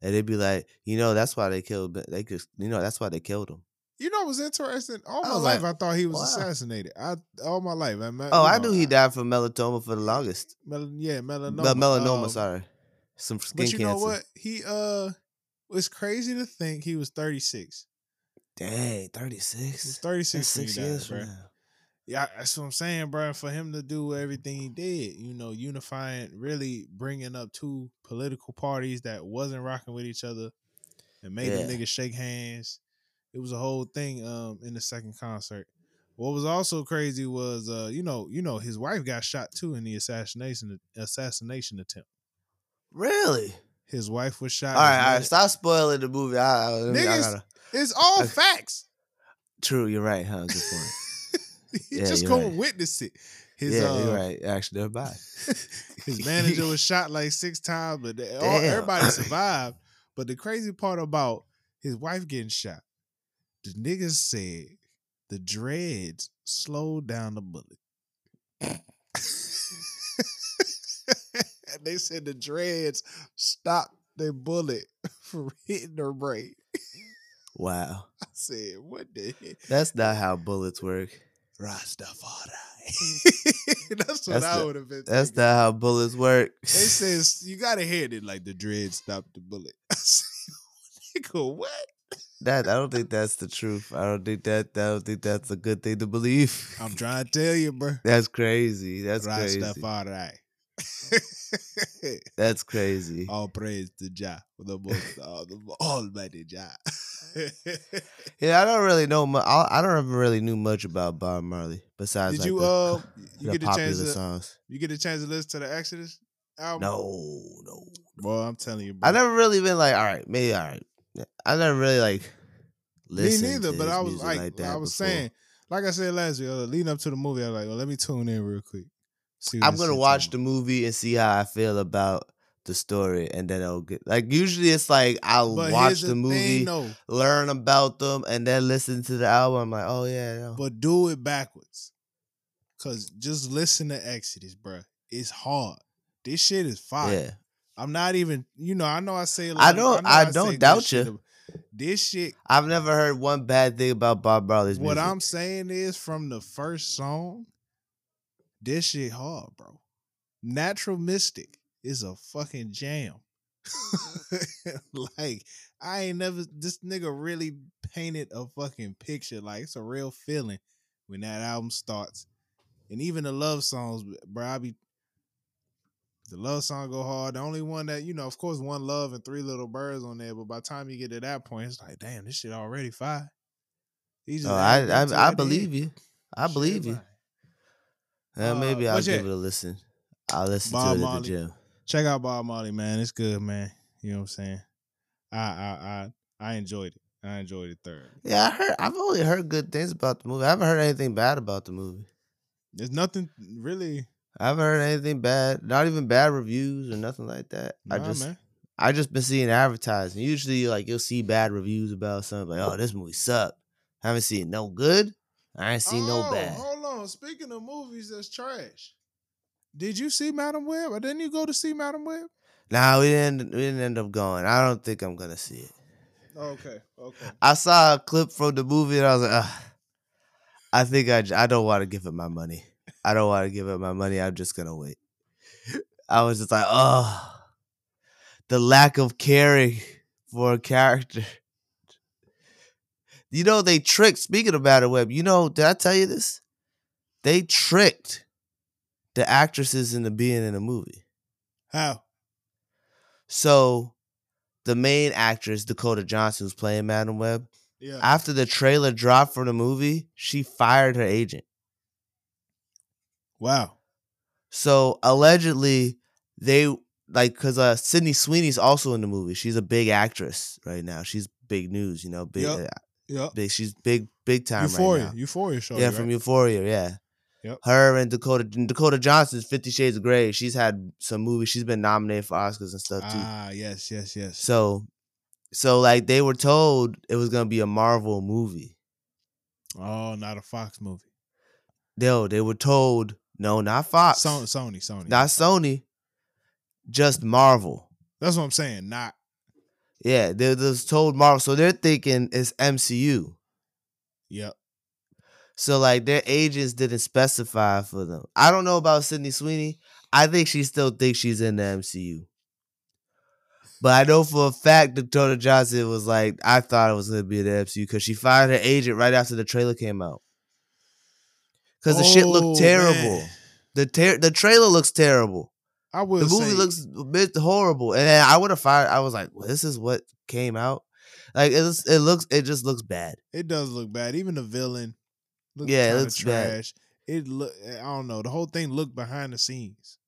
S2: and they'd be like, you know, that's why they killed. They could, you know, that's why they killed him.
S1: You know, it was interesting. All my life,
S2: like,
S1: I thought he was
S2: wow.
S1: assassinated. I all my life. I,
S2: Oh, I knew he died from melanoma for the longest.
S1: Mel- yeah, melanoma.
S2: Mel- melanoma,
S1: Um,
S2: sorry, some skin
S1: But you
S2: cancer.
S1: know what? He uh, it's crazy to think he was thirty six.
S2: Dang, thirty
S1: He was
S2: six.
S1: thirty
S2: That's
S1: six when he
S2: six
S1: died,
S2: years
S1: bro.
S2: now.
S1: Yeah, that's what I'm saying, bro. For him to do everything he did, you know, unifying, really bringing up two political parties that wasn't rocking with each other, and made
S2: Yeah.
S1: niggas shake hands. It was a whole thing um in the second concert. What was also crazy was uh you know you know his wife got shot too in the assassination assassination attempt.
S2: Really?
S1: His wife was shot.
S2: All right, all right. Stop spoiling the movie. I, I, me- I
S1: Niggas-
S2: gotta,
S1: It's all facts.
S2: true, you're right, huh? Good point.
S1: he
S2: Yeah,
S1: just
S2: you're right.
S1: witness it. His
S2: yeah,
S1: uh,
S2: you're right. Actually, mind.
S1: his manager was shot like six times, but they, all, everybody survived. But the crazy part about his wife getting shot, the niggas said the dreads slowed down the bullet. They said the dreads stopped the bullet from hitting her brain.
S2: Wow,
S1: I said, what the heck?
S2: that's not how bullets work.
S1: Rastafari. That's what
S2: That's
S1: I would have been.
S2: That's
S1: thinking.
S2: not how bullets work.
S1: They says you gotta hear it like the dread stopped the bullet. I said, Nigga, what?
S2: that I don't think that's the truth. I don't think that. I don't think that's a good thing to believe.
S1: I'm trying to tell you, bro.
S2: That's crazy. That's crazy. That's crazy.
S1: All praise to Jah, the most, uh, the Almighty Jah.
S2: Yeah, I don't really know. Mu- I, don't ever really knew much about Bob Marley besides
S1: Did
S2: like
S1: you
S2: the,
S1: uh you
S2: the
S1: get a chance to
S2: songs.
S1: you get a chance to listen to the Exodus album?
S2: No, no.
S1: Well, I'm telling you, bro.
S2: I never really been like, all right, maybe all right. I never really like
S1: Me neither, but I was like,
S2: that
S1: I was
S2: before.
S1: saying, like I said last week, uh, leading up to the movie, I was like, well, let me tune in real quick.
S2: I'm gonna watch the movie and see how I feel about the story, and then I'll get like usually it's like I'll.
S1: But
S2: watch the,
S1: thing,
S2: movie,
S1: though,
S2: learn about them, and then listen to the album. I'm like, oh yeah, yeah.
S1: but do it backwards. Cause just listen to Exodus, bruh. It's hard. This shit is fire.
S2: yeah.
S1: I'm not even, you know, I know I say a
S2: I don't- I
S1: say
S2: don't doubt you.
S1: This shit,
S2: I've never heard one bad thing about Bob Marley's
S1: what
S2: music.
S1: I'm saying is from the first song, this shit hard, bro. Natural Mystic is a fucking jam. Mm. like, I ain't never this nigga really painted a fucking picture. Like it's a real feeling when that album starts. And even the love songs, bro, I be the love song go hard. The only one that, you know, of course, one love and three little birds on there, but by the time you get to that point, it's like, damn, this shit already fire.
S2: Oh, I
S1: added that to
S2: I, I believe you. I
S1: Shit
S2: believe you.
S1: Fire.
S2: Uh,
S1: Uh,
S2: maybe I'll give it a listen. I'll listen
S1: Bob
S2: to it
S1: Marley.
S2: at the gym.
S1: check out Bob Marley, man. It's good, man. You know what I'm saying? I I I I enjoyed it. I enjoyed it thoroughly.
S2: Yeah, I heard. I've only heard good things about the movie. I haven't heard anything bad about the movie.
S1: There's nothing really.
S2: I haven't heard anything bad. Not even bad reviews or nothing like that. I just
S1: man.
S2: I just been seeing advertising. Usually, like you'll see bad reviews about something like, "Oh, this movie sucked." I haven't seen no good. I ain't seen no
S1: Oh,
S2: bad.
S1: On. Speaking of movies that's trash, did you see Madame Web? Or didn't you go to see Madame Web?
S2: Nah, we didn't. We didn't end up going. I don't think I'm gonna see it.
S1: Okay. Okay.
S2: I saw a clip from the movie and I was like, Ugh, I think I I don't want to give it my money. I don't want to give it my money. I'm just gonna wait. I was just like, oh, the lack of caring for a character. You know they tricked. Speaking of Madame Web, you know, did I tell you this? They tricked the actresses into being in the movie.
S1: How?
S2: So, the main actress Dakota Johnson, who's playing Madame Web,
S1: Yeah.
S2: after the trailer dropped for the movie, she fired her agent.
S1: wow.
S2: So allegedly, they like because uh Sydney Sweeney's also in the movie. She's a big actress right now. She's big news, you know, big,
S1: Yep.
S2: uh,
S1: Yep.
S2: big. She's big, big time
S1: Euphoria.
S2: right now.
S1: Euphoria show.
S2: yeah, from Euphoria. Yeah.
S1: Yep.
S2: Her and Dakota Dakota Johnson's Fifty Shades of Grey. She's had some movies. She's been nominated for Oscars and stuff too.
S1: Ah, yes, yes, yes.
S2: so, so like they were told it was gonna be a Marvel movie.
S1: oh, not a Fox movie.
S2: No, they were told no, not Fox,
S1: Sony, Sony, Sony.
S2: not Sony, just Marvel.
S1: That's what I'm saying. Not.
S2: Yeah, they they was told Marvel, so they're thinking it's MCU.
S1: Yep.
S2: So like their agents didn't specify for them. I don't know about Sydney Sweeney. I think she still thinks she's in the MCU. But I know for a fact that Dakota Johnson was like, I thought it was gonna be the MCU because she fired her agent right after the trailer came out. Because the shit
S1: Oh,
S2: looked terrible.
S1: man.
S2: The ter- the trailer looks terrible.
S1: I would
S2: the movie
S1: say,
S2: looks a bit horrible, and I would have fired. I was like, well, "This is what came out." Like it, looks- it looks, it just looks bad.
S1: It does look bad. Even the villain. Looks
S2: Yeah, it looks bad.
S1: trash. It look. I don't know. The whole thing looked behind the scenes.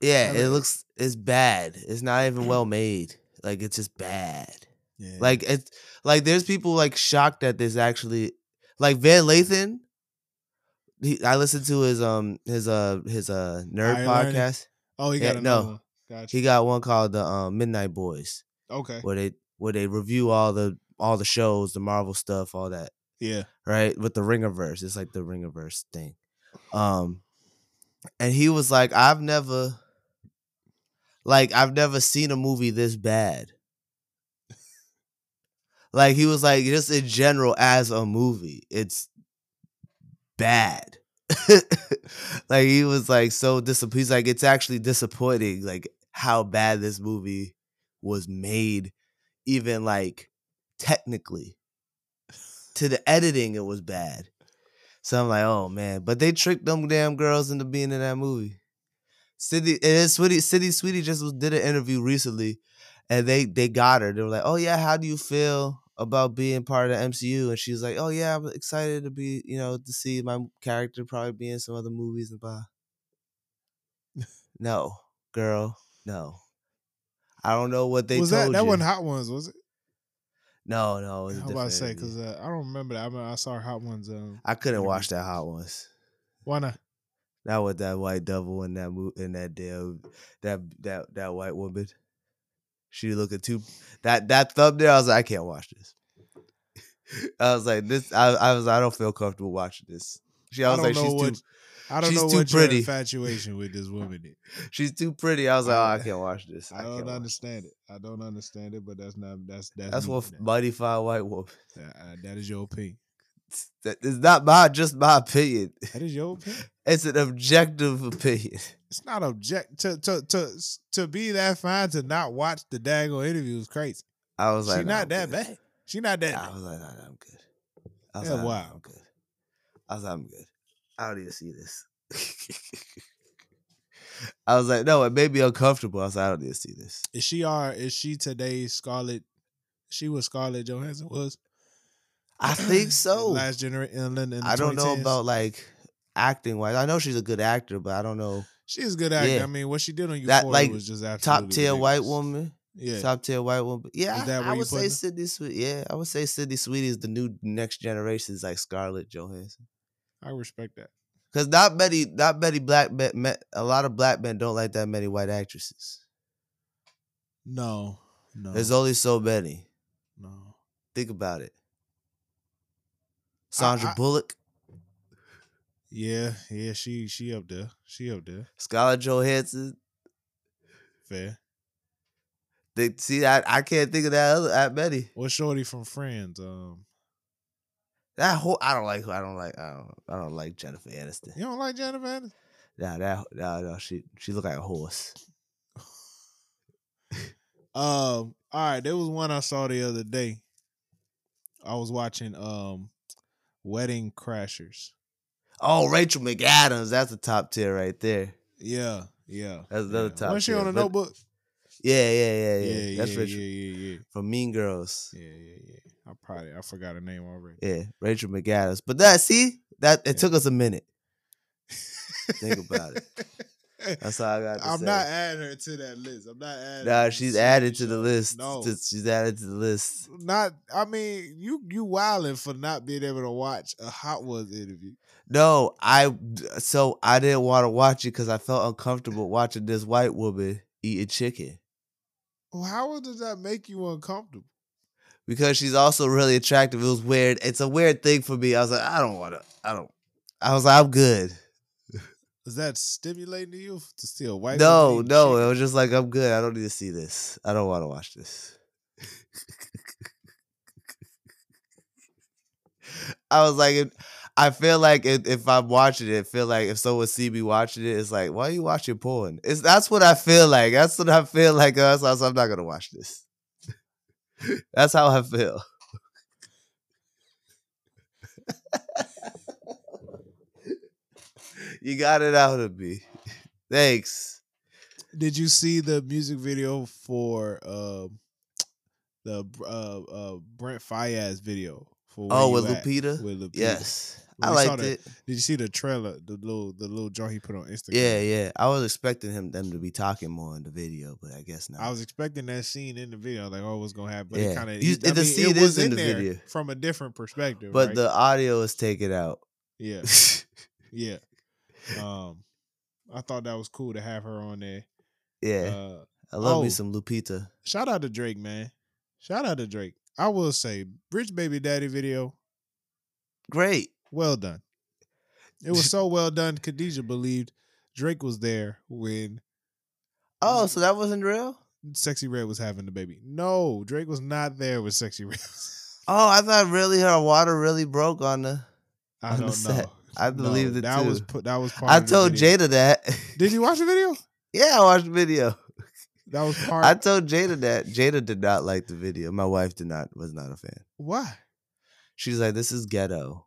S2: Yeah,
S1: I
S2: it
S1: look-
S2: looks, it's bad. It's not even well made. Like it's just bad.
S1: Yeah.
S2: Like it's like there's people like shocked that this actually, like Van Lathan. He, I listened to his um his uh his uh nerd podcast.
S1: oh, he
S2: yeah,
S1: got
S2: no.
S1: Gotcha.
S2: He got one called the um, Midnight Boys,
S1: okay.
S2: where they where they review all the all the shows, the Marvel stuff, all that.
S1: Yeah.
S2: right? With the Ringerverse. It's like the Ringerverse thing. Um and he was like, I've never like I've never seen a movie this bad. like he was like, just in general as a movie, it's bad. like he was like so disappointed. He's like, it's actually disappointing, like how bad this movie was made, even like technically to the editing, it was bad. So I'm like, oh man, but they tricked them damn girls into being in that movie. City and Sweetie, City Sweetie just was, did an interview recently, and they they got her. They were like, oh yeah, how do you feel about being part of the MCU? And she's like, oh yeah, I'm excited to be, you know, to see my character probably be in some other movies and blah. no, girl, no. I don't know what they
S1: was
S2: told
S1: that that
S2: you.
S1: wasn't Hot Ones? Was it?
S2: No, no. It was
S1: I was about to say because uh, I don't remember that. I, mean, I saw Hot Ones. Um,
S2: I couldn't watch that hot ones.
S1: why not?
S2: Not with that white devil in that mo- in that damn that that that white woman. She looking too that that thumbnail. I was like, I can't watch this. I was like, this. I, I was. I don't feel comfortable watching this. She. I was like, she's
S1: what
S2: too.
S1: I don't
S2: she's
S1: know
S2: too
S1: what
S2: pretty.
S1: your infatuation with this woman is.
S2: She's too pretty. I was like, oh,
S1: I-
S2: I can't watch this.
S1: I
S2: can't
S1: don't understand it. I don't understand it, but that's not that's that's
S2: That's one mighty fine white woman.
S1: That- uh, that is your opinion.
S2: That is not my just my opinion.
S1: That is your opinion.
S2: It's an objective opinion.
S1: It's not object to to to to be that fine to not watch the Dago interview is crazy.
S2: I was
S1: She
S2: like, nah,
S1: not
S2: I'm
S1: that
S2: good.
S1: bad. She not that.
S2: I
S1: bad.
S2: was like, nah, nah, I'm good. I was
S1: Yeah,
S2: like,
S1: wow.
S2: I'm good. I was like, I'm good. I don't need to see this. I was like, no, it made me uncomfortable. I was like, I don't need to see this.
S1: Is she our is she today's Scarlett? She was Scarlett Johansson was.
S2: I think so.
S1: Last generation.
S2: I don't know about like acting wise. I know she's a good actor, but I don't know.
S1: She's a good actor.
S2: Yeah.
S1: I mean, what she did on Euphoria
S2: That, like,
S1: was just absolutely
S2: Top tier white woman.
S1: Yeah,
S2: Top tier white woman. Yeah,
S1: Is that
S2: I, I
S1: you
S2: would say? Sydney Sweet. Yeah, I would say Sydney Sweetie is the new next generation. Is like Scarlett Johansson.
S1: I respect that.
S2: Because not many, not many black men, a lot of black men don't like that many white actresses.
S1: No, no,
S2: There's only so many.
S1: no.
S2: Think about it. Sandra
S1: I-
S2: Bullock,
S1: Yeah, yeah. She she up there. She up there.
S2: Scarlett Johansson.
S1: Fair.
S2: They, see, I, I can't think of that other that many.
S1: What's Shorty from Friends? Um,
S2: That whole I don't like. Who I don't like. I don't. I don't like Jennifer Aniston.
S1: you don't like Jennifer Aniston?
S2: Nah, that. Nah, no. She she look like a horse.
S1: Um, all right, there was one I saw the other day. I was watching um Wedding Crashers.
S2: Oh, Rachel McAdams. That's a top tier right there.
S1: Yeah, yeah.
S2: That's another
S1: yeah.
S2: top
S1: Wasn't she
S2: tier,
S1: on a notebook?
S2: Yeah, yeah, yeah, yeah.
S1: Yeah, yeah,
S2: That's
S1: yeah,
S2: Rachel
S1: yeah, yeah,
S2: from Mean Girls.
S1: yeah, yeah, yeah. I probably I forgot her name already.
S2: Yeah, Rachel McAdams. But that see that it
S1: Yeah.
S2: took us a minute. Think about it. That's all I got to
S1: I'm
S2: say.
S1: not adding her to that list. I'm not adding.
S2: Nah, she's added to the list.
S1: No,
S2: she's added to the list.
S1: not. I mean, you you wilding for not being able to watch a Hot Ones interview.
S2: No, I so I didn't want to watch it because I felt uncomfortable watching this white woman eating chicken
S1: how does that make you uncomfortable?
S2: because she's also really attractive. It was weird. It's a weird thing for me. I was like, I don't want to. I don't. I was like, I'm good.
S1: Is that stimulating to you to see a white?
S2: No, no.
S1: chicken?
S2: It was just like I'm good. I don't need to see this. I don't want to watch this. I was like, I feel like if, if I'm watching it, feel like if someone see me watching it, it's like, why are you watching porn? It's that's what I feel like. That's what I feel like. Uh, so I'm not gonna watch this. that's how I feel. you got it out of me. Thanks.
S1: Did you see the music video for um the uh uh Brent Faiyaz video for
S2: Oh, with
S1: At?
S2: Lupita?
S1: With Lupita.
S2: Yes.
S1: When
S2: I liked
S1: the-
S2: it.
S1: Did you see the trailer? The little the little joint he put on Instagram.
S2: Yeah, yeah. I was expecting him them to be talking more in the video, but I guess not.
S1: I was expecting that scene in the video, like, oh, what's gonna happen? But
S2: Yeah.
S1: it kind of
S2: You- the scene is in the
S1: there
S2: video.
S1: from a different perspective.
S2: but
S1: right?
S2: the audio is taken out.
S1: yeah, yeah. Um, I thought that was cool to have her on there.
S2: yeah.
S1: Uh,
S2: I love
S1: oh.
S2: me some Lupita.
S1: shout out to Drake, man. Shout out to Drake. I will say, Rich Baby Daddy video,
S2: Great.
S1: well done. It was so well done. Khadijah believed Drake was there when
S2: Oh, so that wasn't real?
S1: Sexy Red was having the baby. No, Drake was not there with Sexy Red.
S2: Oh, I thought really her water really broke on the
S1: I
S2: On the
S1: don't know.
S2: set. I believed it
S1: that was
S2: too.
S1: put. That was part.
S2: I
S1: of the
S2: told. Jada that.
S1: Did you watch the video?
S2: yeah, I watched the video.
S1: That was part.
S2: I told Jada that. Jada did not like the video. My wife did not was not a fan.
S1: Why?
S2: She's like, this is ghetto.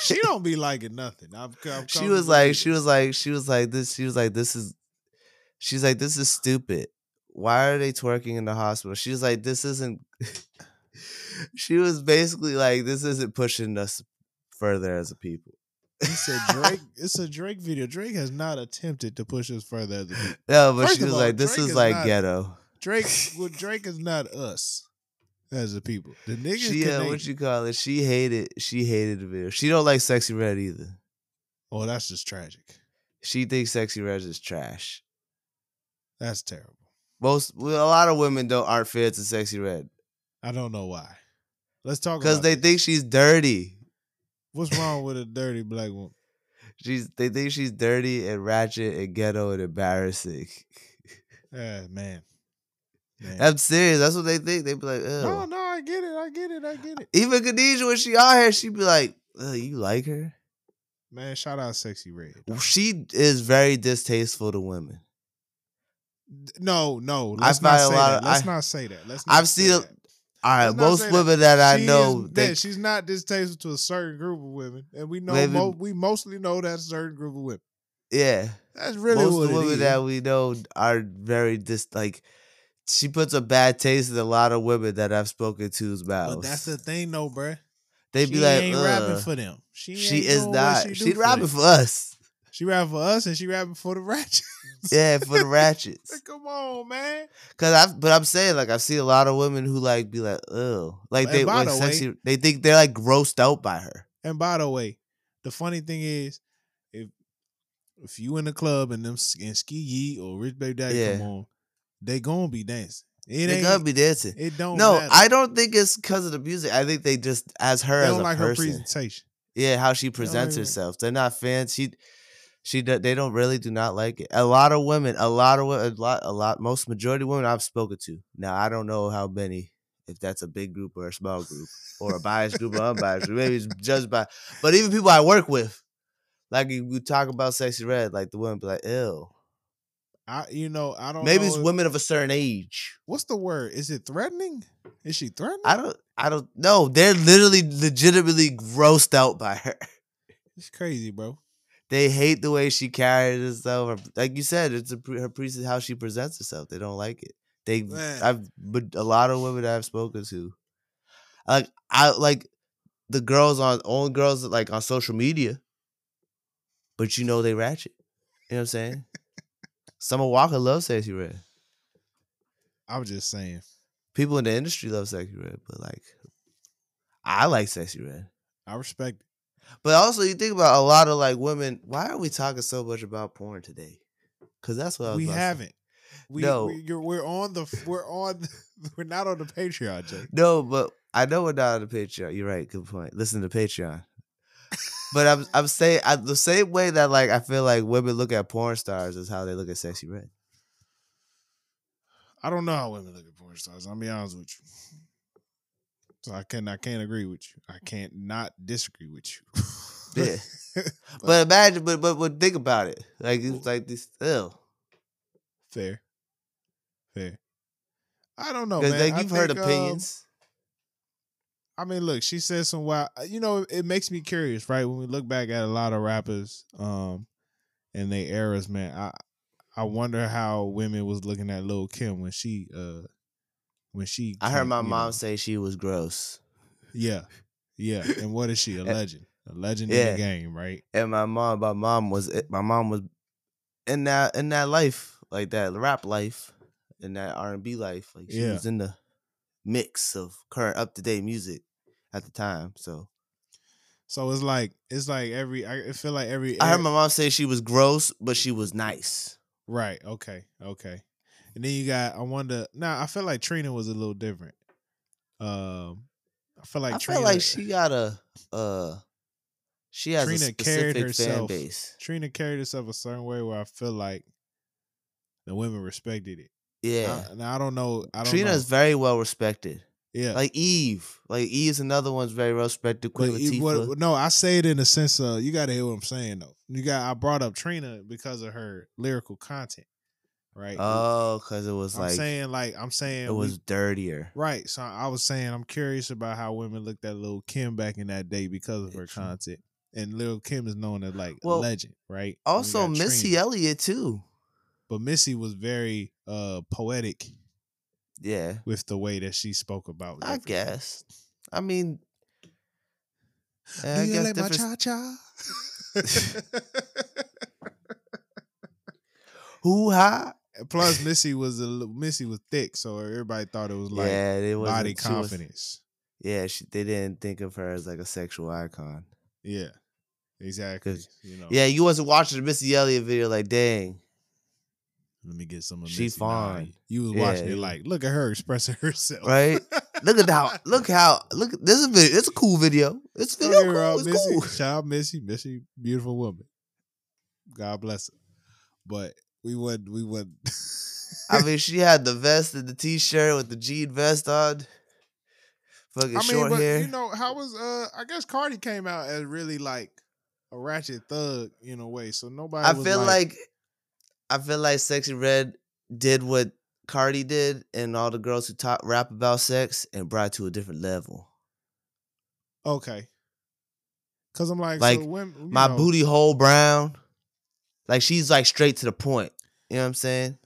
S1: She don't be liking nothing. I'm, I'm
S2: she was like, she was like, she was like this. She was like, this is. She's like, this is stupid. Why are they twerking in the hospital? She's like, this isn't. she was basically like, this isn't pushing us further as a people.
S1: He said Drake. it's a Drake video. Drake has not attempted to push us further.
S2: No, but
S1: First
S2: she was
S1: all,
S2: like, this
S1: Drake
S2: is
S1: is
S2: like
S1: not-
S2: ghetto.
S1: Drake. well, Drake is not us as a people. The niggas
S2: She, uh, what you call it? She hated. She hated the video. She don't like Sexy Red either.
S1: Oh, that's just tragic.
S2: She thinks Sexy Red is trash.
S1: That's terrible.
S2: Most, well, a lot of women don't aren't fans to Sexy Red
S1: I don't know why. Let's talk
S2: because they
S1: this.
S2: think she's dirty.
S1: What's wrong with a dirty black woman?
S2: She's they think she's dirty and ratchet and ghetto and embarrassing.
S1: Ah, man. Man.
S2: I'm serious. That's what they think. They be like, Ew.
S1: no, no, I get it. I get it. I get it.
S2: Even Khadijah, when she out here, she be like, "You like her?"
S1: Man, shout out Sexy Red.
S2: She is very distasteful to women.
S1: No, no. Let's not say that.
S2: of-
S1: Let's
S2: I-
S1: not say that. Let's. Not
S2: I've
S1: say
S2: seen a-. All right, most
S1: say that.
S2: women that, I know,
S1: is-
S2: they,
S1: that she's not distasteful to a certain group of women, and we know
S2: Maybe-
S1: mo- we mostly know that certain group of women.
S2: yeah,
S1: That's really
S2: most
S1: what
S2: of the women
S1: is.
S2: that we know are very dis like. She puts a bad taste in a lot of women that I've spoken to's mouths.
S1: but that's the thing, though, bruh.
S2: they
S1: she
S2: be like,
S1: ain't rapping for them. She,
S2: She is not.
S1: She
S2: She rapping for us.
S1: She rapping for us and she rapping for the ratchet.
S2: Yeah, for the ratchets.
S1: Come on, man.
S2: Cause I, but I'm saying like I see a lot of women who like be like, oh, like
S1: And
S2: they like
S1: the way-
S2: They think they're like grossed out by her.
S1: And by the way, the funny thing is, if if you in the club and them and Ski Yee or Rich Baby Daddy
S2: Yeah.
S1: come on, they gonna be dancing. It
S2: They
S1: ain't.
S2: gonna be dancing.
S1: it don't.
S2: No,
S1: matter.
S2: I don't think it's because of the music. I think they just as her
S1: They
S2: as a
S1: like her
S2: person.
S1: presentation.
S2: Yeah, how she presents herself. They're not fans. She, she, they don't really do not like it. A lot of women, a lot of a lot, a lot, most majority of women I've spoken to. Now I don't know how many, if that's a big group or a small group or a biased group or unbiased group. Maybe it's judged by. But even people I work with, like you we talk about sexy red, like the women be like, "Ew."
S1: I, you know, I don't.
S2: Maybe it's
S1: if-
S2: women of a certain age.
S1: What's the word? Is it threatening? Is she threatening?
S2: I don't. I don't know. They're literally, legitimately grossed out by her.
S1: It's crazy, bro.
S2: They hate the way she carries herself. Like you said, it's a, pre- her pre- how she presents herself. They don't like it. They,
S1: Man.
S2: I've, but a lot of women that I've spoken to, like I like the girls on only girls like on social media, but you know they ratchet. You know what I'm saying? Summer Walker loves sexy red.
S1: I was just saying.
S2: People in the industry love sexy red, but like, I like sexy red.
S1: I respect it.
S2: But also, you think about a lot of like women. Why are we talking so much about porn today? Because that's what I was
S1: We haven't. We,
S2: No.
S1: we we're on the we're on we're not on the Patreon, Jay.
S2: No, but I know we're not on the Patreon. You're right. Good point. Listen to Patreon. but I'm I'm saying I, the same way that like I feel like women look at porn stars is how they look at sexy red.
S1: I don't know how women look at porn stars. I'll be honest with you. So I can I can't agree with you. I can't not disagree with you.
S2: Yeah. But imagine, but but but think about it. Like it's like this. Ew.
S1: Fair. Fair. I don't know. man.
S2: like you've heard
S1: think, um,
S2: opinions.
S1: I mean, look, she said some wild. You know, it makes me curious, right? When we look back at a lot of rappers, um, and they eras, man, I I wonder how women was looking at Lil Kim when she, uh, when she.
S2: I heard my mom
S1: know.
S2: say she was gross,
S1: Yeah, yeah. And what is she? A
S2: Eh,
S1: legend, a legend in the game, right?
S2: and my mom, my mom was my mom was in that in that life like that rap life, in that R and B life. Like she
S1: Yeah.
S2: was in the mix of current up to date music at the time. So
S1: So it's like it's like every. I I feel like every.
S2: I heard my mom say she was gross, but she was nice.
S1: Right. Okay. Okay. And then you got. I wonder. Now I feel like Trina was a little different. Um, I feel like
S2: I
S1: Trina,
S2: feel like she got a uh she has
S1: Trina
S2: a
S1: carried
S2: specific fan
S1: herself.
S2: base.
S1: Trina carried herself a certain way where I feel like the women respected it.
S2: Yeah.
S1: I, now I don't know. I don't
S2: Trina
S1: know.
S2: is very well respected.
S1: yeah.
S2: Like Eve. Like Eve's another one's very well respected. Queen
S1: but
S2: Latifah.
S1: what, no, I say it in the sense of you got to hear what I'm saying though. You got I brought up Trina because of her lyrical content, right?
S2: oh, because it was
S1: I'm
S2: like
S1: saying like I'm saying
S2: it
S1: we-
S2: was dirtier.
S1: Right. So I was saying I'm curious about how women looked at Lil Kim back in that day because of her content. And Lil Kim is known as like a legend, right?
S2: Also Missy
S1: Trina.
S2: Elliott too.
S1: But Missy was very uh poetic
S2: Yeah.
S1: with the way that she spoke about.
S2: I guess. I mean I
S1: Do you
S2: guess
S1: like my cha cha?
S2: Hoo ha.
S1: Plus, Missy was a Missy was thick, so everybody thought it was like
S2: yeah, it was
S1: body confidence.
S2: yeah, she, they didn't think of her as like a sexual icon.
S1: Yeah, exactly. You know,
S2: Yeah, you wasn't watching the Missy Elliott video like, dang.
S1: Let me get some of
S2: She
S1: Missy.
S2: Fine.
S1: you was
S2: Yeah,
S1: watching it like, look at her expressing herself.
S2: Right? Look at how look how look this is a video. It's a cool video. It's video cool. It's
S1: Missy,
S2: cool.
S1: Shout out Missy. Missy, beautiful woman. God bless her. But we would we would
S2: I mean, she had the vest and the t-shirt with the jean vest on. Fucking
S1: I mean,
S2: short
S1: but
S2: hair.
S1: you know, how was uh I guess Cardi came out as really like a ratchet thug in a way. So nobody
S2: I
S1: was
S2: feel like, I feel like Sexy Red did what Cardi did and all the girls who talk rap about sex and brought it to a different level.
S1: okay. Cause I'm like,
S2: Like,
S1: so you
S2: My
S1: know,
S2: booty hole brown. Like she's like straight to the point. You know what I'm saying?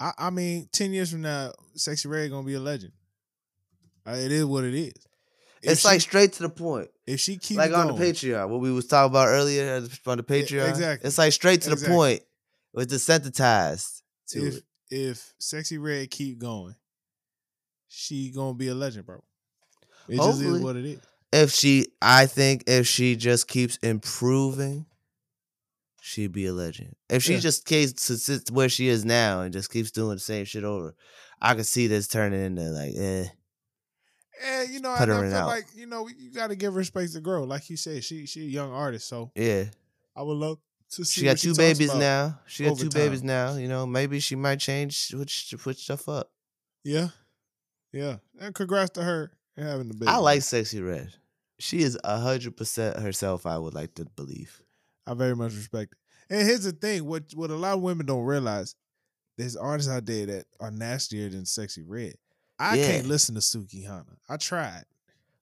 S1: I, I mean, ten years from now, Sexy Red gonna be a legend. Uh, it is what it is. if
S2: It's
S1: she-
S2: like straight to the point.
S1: if she keep
S2: like on
S1: going,
S2: the Patreon, what we was talking about earlier on the Patreon.
S1: exactly.
S2: It's like straight to the
S1: Exactly.
S2: point. It's desensitized to
S1: if
S2: it.
S1: if Sexy Red keep going, she gonna be a legend, bro. It just is what it is.
S2: If she, I think if she just keeps improving, she'd be a legend. If she
S1: Yeah.
S2: just keeps to sit where she is now and just keeps doing the same shit over, I could see this turning into like, eh.
S1: And you know, I, feel
S2: out.
S1: like you know you got to give her space to grow. Like you said, she she a young artist, so
S2: Yeah.
S1: I would love to see.
S2: She got two
S1: talks
S2: babies now. She got two
S1: time.
S2: babies now. You know, maybe she might change, switch, switch stuff up.
S1: Yeah, yeah. And congrats to her having the baby.
S2: I like Sexy Red. She is hundred percent herself. I would like to believe.
S1: I very much respect it. And here's the thing: what what a lot of women don't realize, there's artists out there that are nastier than Sexy Red. I
S2: Yeah.
S1: can't listen to Sukihana. I tried.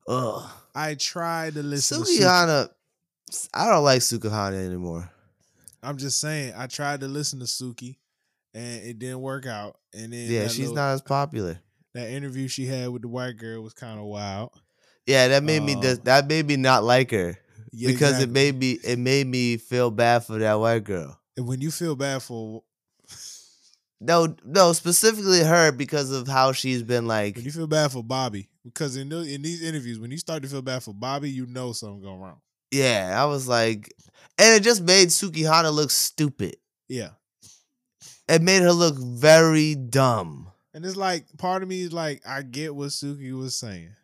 S2: Ugh.
S1: I tried to listen to
S2: Suki
S1: Suki.
S2: Hana. I don't like Sukihana anymore.
S1: I'm just saying, I tried to listen to Suki, and it didn't work out. And then
S2: Yeah, she's
S1: little-
S2: not as popular.
S1: That interview she had with the white girl was kind of wild.
S2: Yeah, that made me
S1: Um,
S2: dis- that made me not like her
S1: Yeah,
S2: because
S1: exactly.
S2: it made me it made me feel bad for that white girl.
S1: And when you feel bad for
S2: No, no, specifically her because of how she's been like.
S1: when you feel bad for Bobby, because in those, in these interviews, when you start to feel bad for Bobby, you know something going wrong.
S2: Yeah, I was like, and it just made Sukihana look stupid.
S1: Yeah,
S2: It made her look very dumb.
S1: and it's like part of me is like, I get what Suki was saying,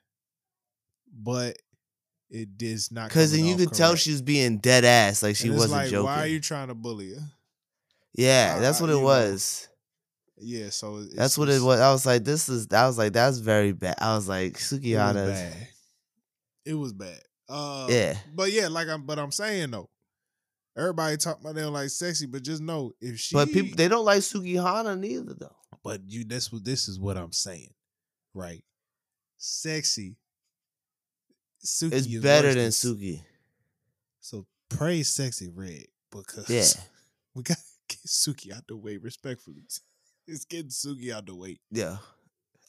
S1: but it is not
S2: Because then you could tell she was being dead ass, like she wasn't
S1: like,
S2: joking.
S1: Why are you trying to bully her?
S2: yeah, that's what it
S1: know,
S2: was.
S1: Yeah, so it's,
S2: That's what it was. I was like, this is. I was like, that's very bad. I was like, Suki
S1: It was bad. It was bad. Uh,
S2: Yeah.
S1: but yeah, like I'm, but I'm saying though, everybody talk about them like sexy, but just know if she,
S2: But people they don't like Sukihana neither though.
S1: but you, that's what this is what I'm saying, right? Sexy, Suki
S2: It's
S1: is
S2: better than Suki.
S1: So praise sexy red because
S2: Yeah.
S1: we got to get Suki out the way respectfully. It's getting Suki out the way.
S2: Yeah.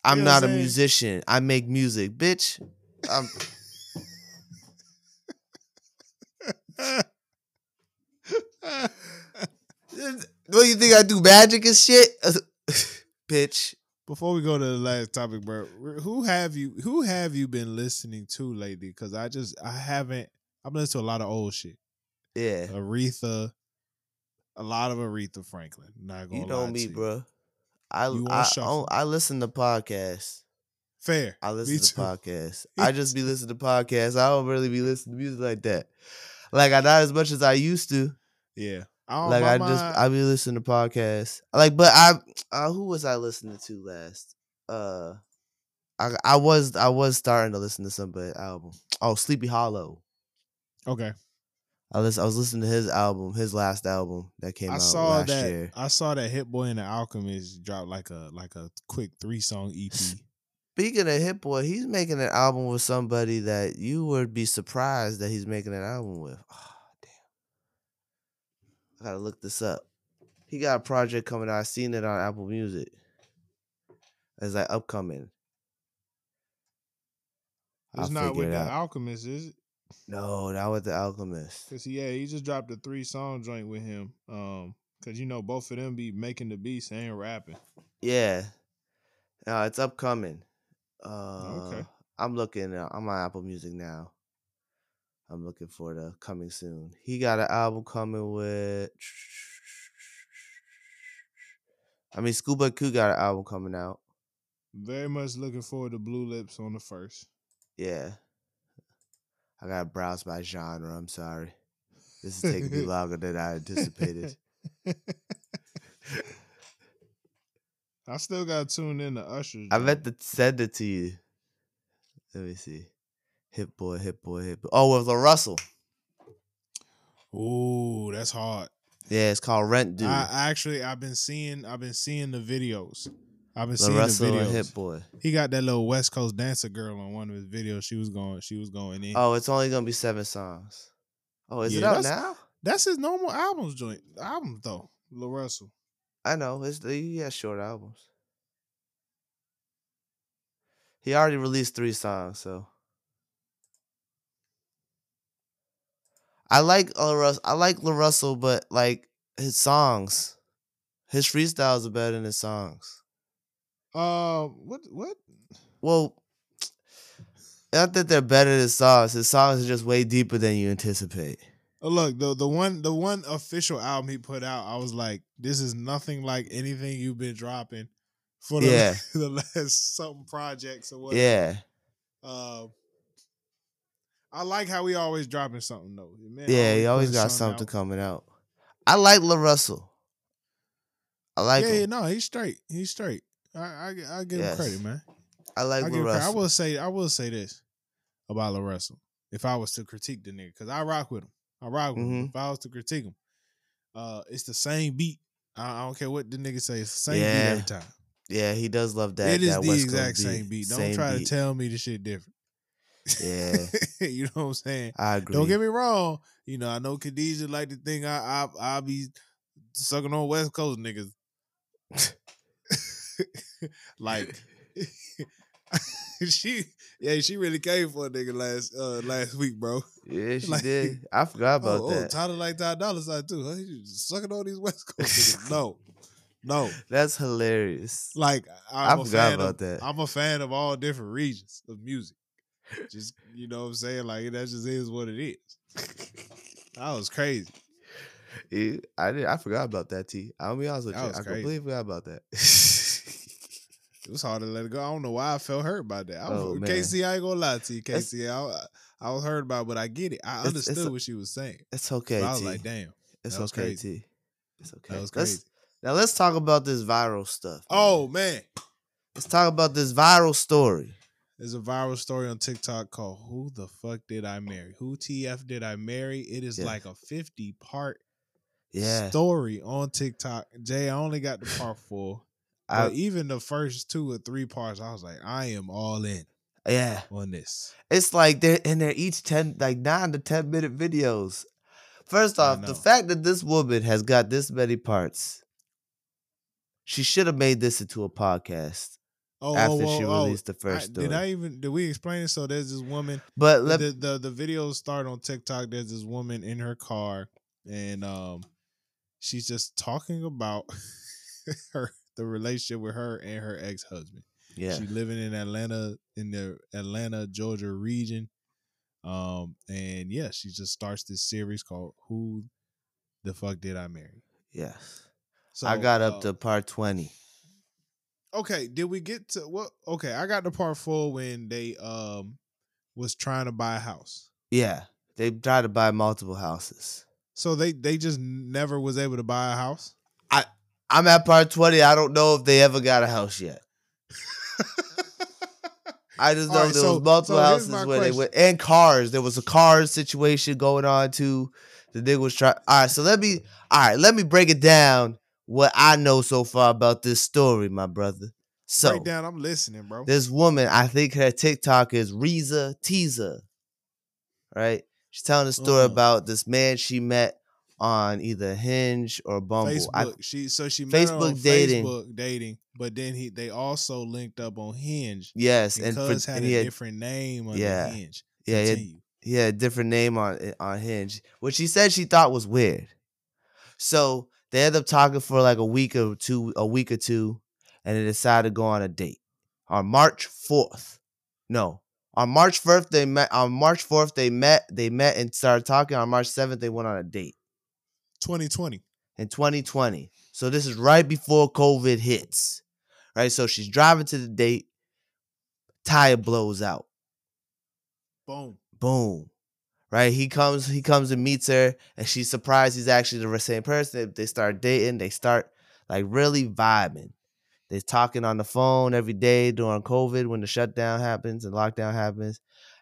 S2: I'm
S1: know
S2: not
S1: I'm
S2: a musician. I make music, bitch. I'm, what do you think I do magic and shit? bitch.
S1: Before we go to the last topic, bro, who have you who have you been listening to lately? Because I just I haven't. I've been listening to a lot of old shit.
S2: Yeah.
S1: Aretha, a lot of Aretha Franklin. Not gonna
S2: You know
S1: lie
S2: me,
S1: to you.
S2: bro. I
S1: You
S2: I. I listen to podcasts.
S1: Fair.
S2: I
S1: Me
S2: listen to
S1: too.
S2: podcasts. I just be listening to podcasts. I don't really be listening to music like that. Like I not as much as I used to.
S1: Yeah. I
S2: like I just I be listening to podcasts. Like, but I uh, who was I listening to last? Uh, I I was I was starting to listen to somebody album. Oh, Sleepy Hallow.
S1: okay.
S2: I listen, I was listening to his album, his last album that came
S1: I
S2: out
S1: saw
S2: last
S1: that.
S2: year.
S1: I saw that Hit Boy and the Alchemist dropped like a like a quick three song EP.
S2: Speaking of Hit Boy, he's making an album with somebody that you would be surprised that he's making an album with. Oh. I gotta look this up. He got a project coming out. I seen it on Apple Music. It's like upcoming.
S1: It's
S2: I'll
S1: not with
S2: it
S1: the. Alchemist, is it?
S2: No, not with the Alchemist.
S1: Cause yeah, he just dropped a three song joint with him. Um, cause you know both of them be making the beats and rapping.
S2: Yeah. No, it's upcoming. Uh,
S1: Okay.
S2: I'm looking. uh, I'm on Apple Music now. I'm looking for the coming soon. He got an album coming with. I mean, ScHoolboy Q got an album coming out.
S1: Very much looking forward to Blue Lips on the first.
S2: Yeah. I got to browse by genre. I'm sorry. This is taking me longer than I anticipated.
S1: I still got to tune in to Usher.
S2: I meant to send it to you. Let me see. Hit boy, hit boy, hit boy. Oh, with La Russell.
S1: Ooh, that's hard.
S2: Yeah, it's called Rent Dude.
S1: I actually I've been seeing I've been seeing the videos. I've been
S2: La
S1: seeing
S2: Russell
S1: the videos.
S2: Hit Boy.
S1: He got that little West Coast dancer girl on one of his videos. She was going she was going in.
S2: Oh, it's only gonna be seven songs. Oh, is it out now?
S1: That's his normal albums joint. Album though. La Russell.
S2: I know. It's he has short albums. He already released three songs, so I like La Russell. I like La Russell, but like his songs, his freestyles are better than his songs.
S1: Uh, what what?
S2: Well, not that they're better than his songs. His songs are just way deeper than you anticipate.
S1: Oh, look, the the one the one official album he put out, I was like, this is nothing like anything you've been dropping for the,
S2: Yeah.
S1: the last something projects or whatever.
S2: Yeah,
S1: Uh, I like how he always dropping something though. Man,
S2: yeah. He always got something
S1: out.
S2: coming out. I like La Russell. I like
S1: yeah, yeah, no, he's straight. He's straight. I I, I give
S2: Yes.
S1: him credit, man.
S2: I like
S1: I,
S2: La
S1: him credit. I
S2: Russell.
S1: will say I will say this about La Russell. If I was to critique the nigga, because I rock with him, I rock with him.
S2: Mhm.
S1: If I was to critique him, uh, it's the same beat. I, I don't care what the nigga say. It's the same beat every time.
S2: Yeah, he does love that.
S1: it is
S2: that
S1: the
S2: West
S1: exact same beat. Don't
S2: Same
S1: try
S2: beat.
S1: to tell me the shit different.
S2: Yeah,
S1: you know what I'm saying?
S2: I agree.
S1: Don't get me wrong. You know, I know Khadijah like to think I I I be sucking on West Coast niggas. like she yeah, she really came for a nigga last uh last week, bro.
S2: Yeah, she
S1: like-
S2: did. I forgot about
S1: oh,
S2: that.
S1: oh, Tyler like Ty Dolla Sign too. Huh? You sucking on these West Coast niggas. No. No.
S2: That's hilarious.
S1: Like
S2: I
S1: I'm a
S2: forgot about
S1: of,
S2: that.
S1: I'm a fan of all different regions of music. Just you know what I'm saying? Like that just is what it is. That was crazy.
S2: Yeah, I did. I forgot about that. T. I'll be honest with you. I
S1: crazy.
S2: completely forgot about that.
S1: It was hard to let it go. I don't know why I felt hurt by that. I was,
S2: Oh, man.
S1: KC, I ain't gonna lie to you, KC. I, I was hurt by it, but I get it. I
S2: It's- it's
S1: understood
S2: a-
S1: what she was saying.
S2: it's okay.
S1: But I was
S2: T.
S1: like, damn,
S2: it's okay.
S1: crazy.
S2: T. It's okay.
S1: that was
S2: Let's-
S1: crazy.
S2: now let's talk about this viral stuff. man.
S1: Oh man,
S2: let's talk about this viral story.
S1: There's a viral story on TikTok called "Who the fuck did I marry? Who TF did I marry?" It is
S2: Yeah.
S1: like a 50 part
S2: Yeah,
S1: story on TikTok. Jay, I only got the part four.
S2: I,
S1: But even the first two or three parts, I was like, I am all in
S2: yeah.
S1: on this.
S2: It's like they're and they're each ten like nine to ten minute videos. First off, the fact that this woman has got this many parts, she should have made this into a podcast
S1: Oh,
S2: after
S1: oh,
S2: she
S1: oh, oh.
S2: released the
S1: I-
S2: first story.
S1: did I even did we explain it? So there's this woman.
S2: but let,
S1: the, the the videos start on TikTok. There's this woman in her car, and um, she's just talking about her the relationship with her and her ex husband.
S2: yeah,
S1: she's living in Atlanta in the Atlanta, Georgia region. Um, and yeah, she just starts this series called "Who the Fuck Did I Marry?"
S2: yes.
S1: So
S2: I got up
S1: uh,
S2: to part twenty.
S1: Okay. Did we get to what? Okay, I got the part four when they um was trying to buy a house.
S2: Yeah, they tried to buy multiple houses.
S1: So they they just never was able to buy a house.
S2: I I'm at part twenty. I don't know if they ever got a house yet. I just know
S1: right,
S2: there
S1: so-
S2: was multiple
S1: so
S2: houses where they
S1: question.
S2: went and cars. There was a cars situation going on too. The nigga was trying. All right, so let me. All right, let me break it down. What I know so far about this story, my brother. So
S1: Break down. I'm listening, bro.
S2: this woman, I think her TikTok is Reesa Teesa. Right? She's telling a story
S1: Uh-huh.
S2: about this man she met on either Hinge or Bumble.
S1: Facebook.
S2: I,
S1: she so she met her on
S2: Facebook dating.
S1: Facebook dating, but then he they also linked up on Hinge.
S2: yes,
S1: And
S2: and, for,
S1: Cuz had
S2: and
S1: a
S2: had,
S1: different name on
S2: Yeah.
S1: Hinge.
S2: yeah, he had, he had a different name on on Hinge, which she said she thought was weird. So they end up talking for like a week or two, a week or two, and they decide to go on a date on March fourth. No, on March first they met. On March fourth they met. They met and started talking. On March seventh they went on a date
S1: 2020.
S2: in 2020. So this is right before COVID hits, right? So she's driving to the date. Tire blows out.
S1: Boom.
S2: boom right? He comes he comes and meets her and she's surprised he's actually the same person. They, start dating they start like really vibing. They're talking on the phone every day during covid when the shutdown happens and lockdown happens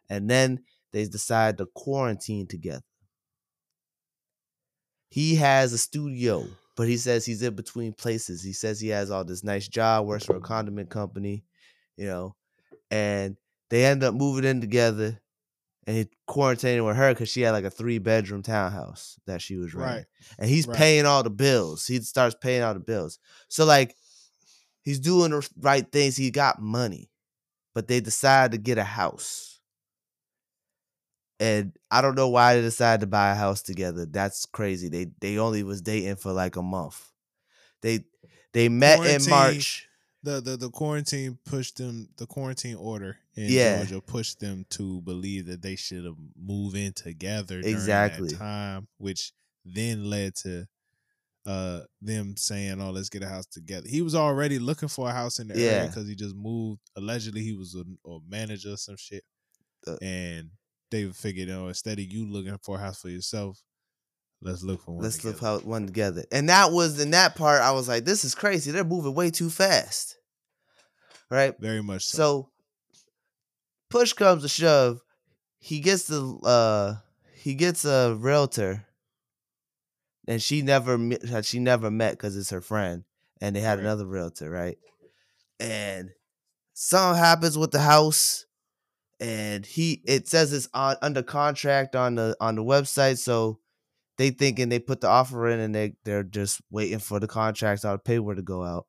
S2: and then they decide to quarantine together. He has a studio but he says he's in between places. He says he has all this nice job works for a condiment company you know and they end up moving in together and he quarantining with her because she had like a three bedroom townhouse that she was renting.
S1: Right.
S2: And he's
S1: Right.
S2: paying all the bills. He starts paying all the bills. So like he's doing the right things. He got money, but they decide to get a house. and I don't know why they decided to buy a house together. That's crazy. They they only was dating for like a month. They they met in March.
S1: The, the the quarantine pushed them. The quarantine order in
S2: Yeah.
S1: Georgia pushed them to believe that they should have moved in together during
S2: Exactly.
S1: that time, which then led to uh them saying, "Oh, let's get a house together." He was already looking for a house in the area because he just moved. Allegedly, he was a, a manager or some shit,
S2: Uh,
S1: and they figured, "Oh, instead of you looking for a house for yourself, let's look for one."
S2: Let's
S1: together."
S2: out one together. And that was in that part. I was like, this is crazy. They're moving way too fast. Right.
S1: Very much so.
S2: So push comes to shove, he gets the uh he gets a realtor, and she never she never met because it's her friend, and they had
S1: Right.
S2: another realtor, right? And something happens with the house, and he it says it's on under contract on the on the website, so they thinking they put the offer in and they they're just waiting for the contracts or the paper to go out.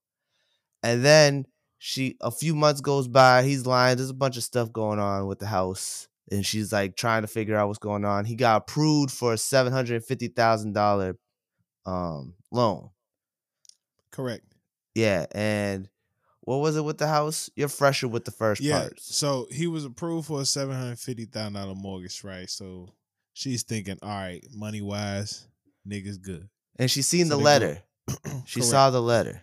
S2: And then she a few months goes by, he's lying, there's a bunch of stuff going on with the house. And she's like trying to figure out what's going on. He got approved for a seven hundred and fifty thousand dollar um loan.
S1: Correct.
S2: Yeah, and what was it with the house? You're fresher with the first
S1: Yeah.
S2: parts.
S1: So he was approved for a seven hundred fifty thousand dollar mortgage, right? So she's thinking, all right, money wise, niggas good.
S2: And she seen
S1: So
S2: the
S1: go-
S2: letter. She saw the letter.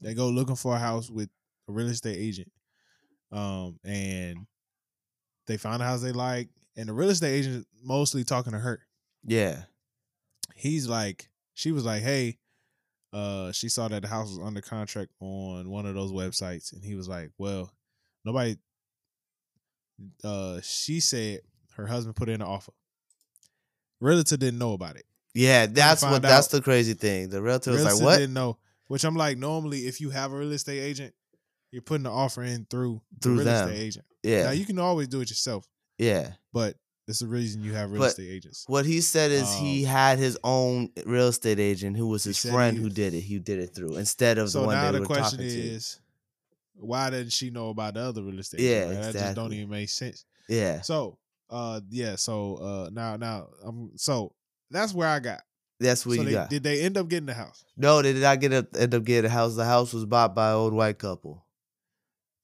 S1: They go looking for a house with a real estate agent, um, and they found a house they like, and the real estate agent mostly talking to her.
S2: Yeah.
S1: He's like, she was like, hey, uh, she saw that the house was under contract on one of those websites, and he was like, well, nobody. Uh, she said her husband put in an offer. Realtor didn't know about it.
S2: Yeah, that's what that's
S1: out-
S2: the crazy thing. The realtor was like, "What?"
S1: didn't know. Which I'm like, normally, if you have a real estate agent, you're putting the offer in through the
S2: Through
S1: real
S2: them.
S1: estate agent.
S2: Yeah,
S1: Now you can always do it yourself,
S2: yeah.
S1: but it's the reason you have real
S2: But
S1: estate agents.
S2: What he said is he
S1: Um,
S2: had his own real estate agent who was his friend
S1: he-
S2: who did it. He did it through instead of
S1: So
S2: the one
S1: now
S2: they
S1: the
S2: were
S1: question
S2: talking to.
S1: is, why didn't she know about the other real estate?
S2: Yeah,
S1: agent, right? That just don't even make sense.
S2: Yeah,
S1: So, uh, yeah. So, uh, now, now, um, so that's where I got.
S2: that's what
S1: so
S2: you
S1: they,
S2: got.
S1: did they end up getting the house?
S2: no, they did not get a, end up getting a house. The house was bought by an old white couple,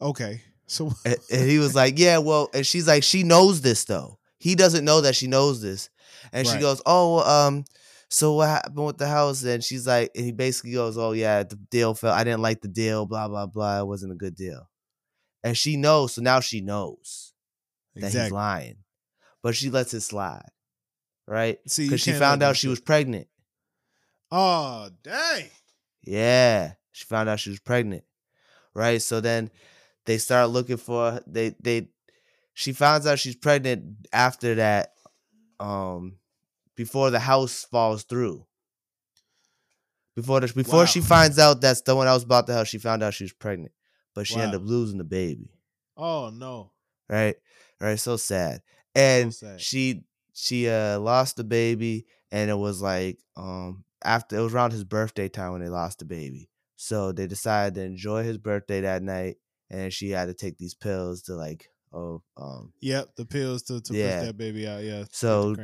S1: Okay. So
S2: and, and he was like, "Yeah, well," and she's like, "She knows this though. He doesn't know that she knows this." And she goes, "Oh, um." So what happened with the house? And she's like, and he basically goes, "Oh yeah, the deal fell. I didn't like the deal. Blah blah blah. It wasn't a good deal." And she knows, so now she knows. that he's lying. But she lets it slide. Right?
S1: See,
S2: Because she found out she
S1: shit-
S2: was pregnant.
S1: Oh, dang.
S2: Yeah. She found out she was pregnant. Right? So then they start looking for they they she finds out she's pregnant after that, um, before the house falls through. Before the, before she finds out that's the one I was about the house, she found out she was pregnant. But she ended up losing the baby.
S1: Oh no.
S2: right right so sad and she she uh lost the baby and it was like um after it was around his birthday time when they lost the baby so they decided to enjoy his birthday that night and she had to take these pills to like oh um
S1: Yep, the pills to, to
S2: Yeah.
S1: push that baby out. Yeah. to get the
S2: So,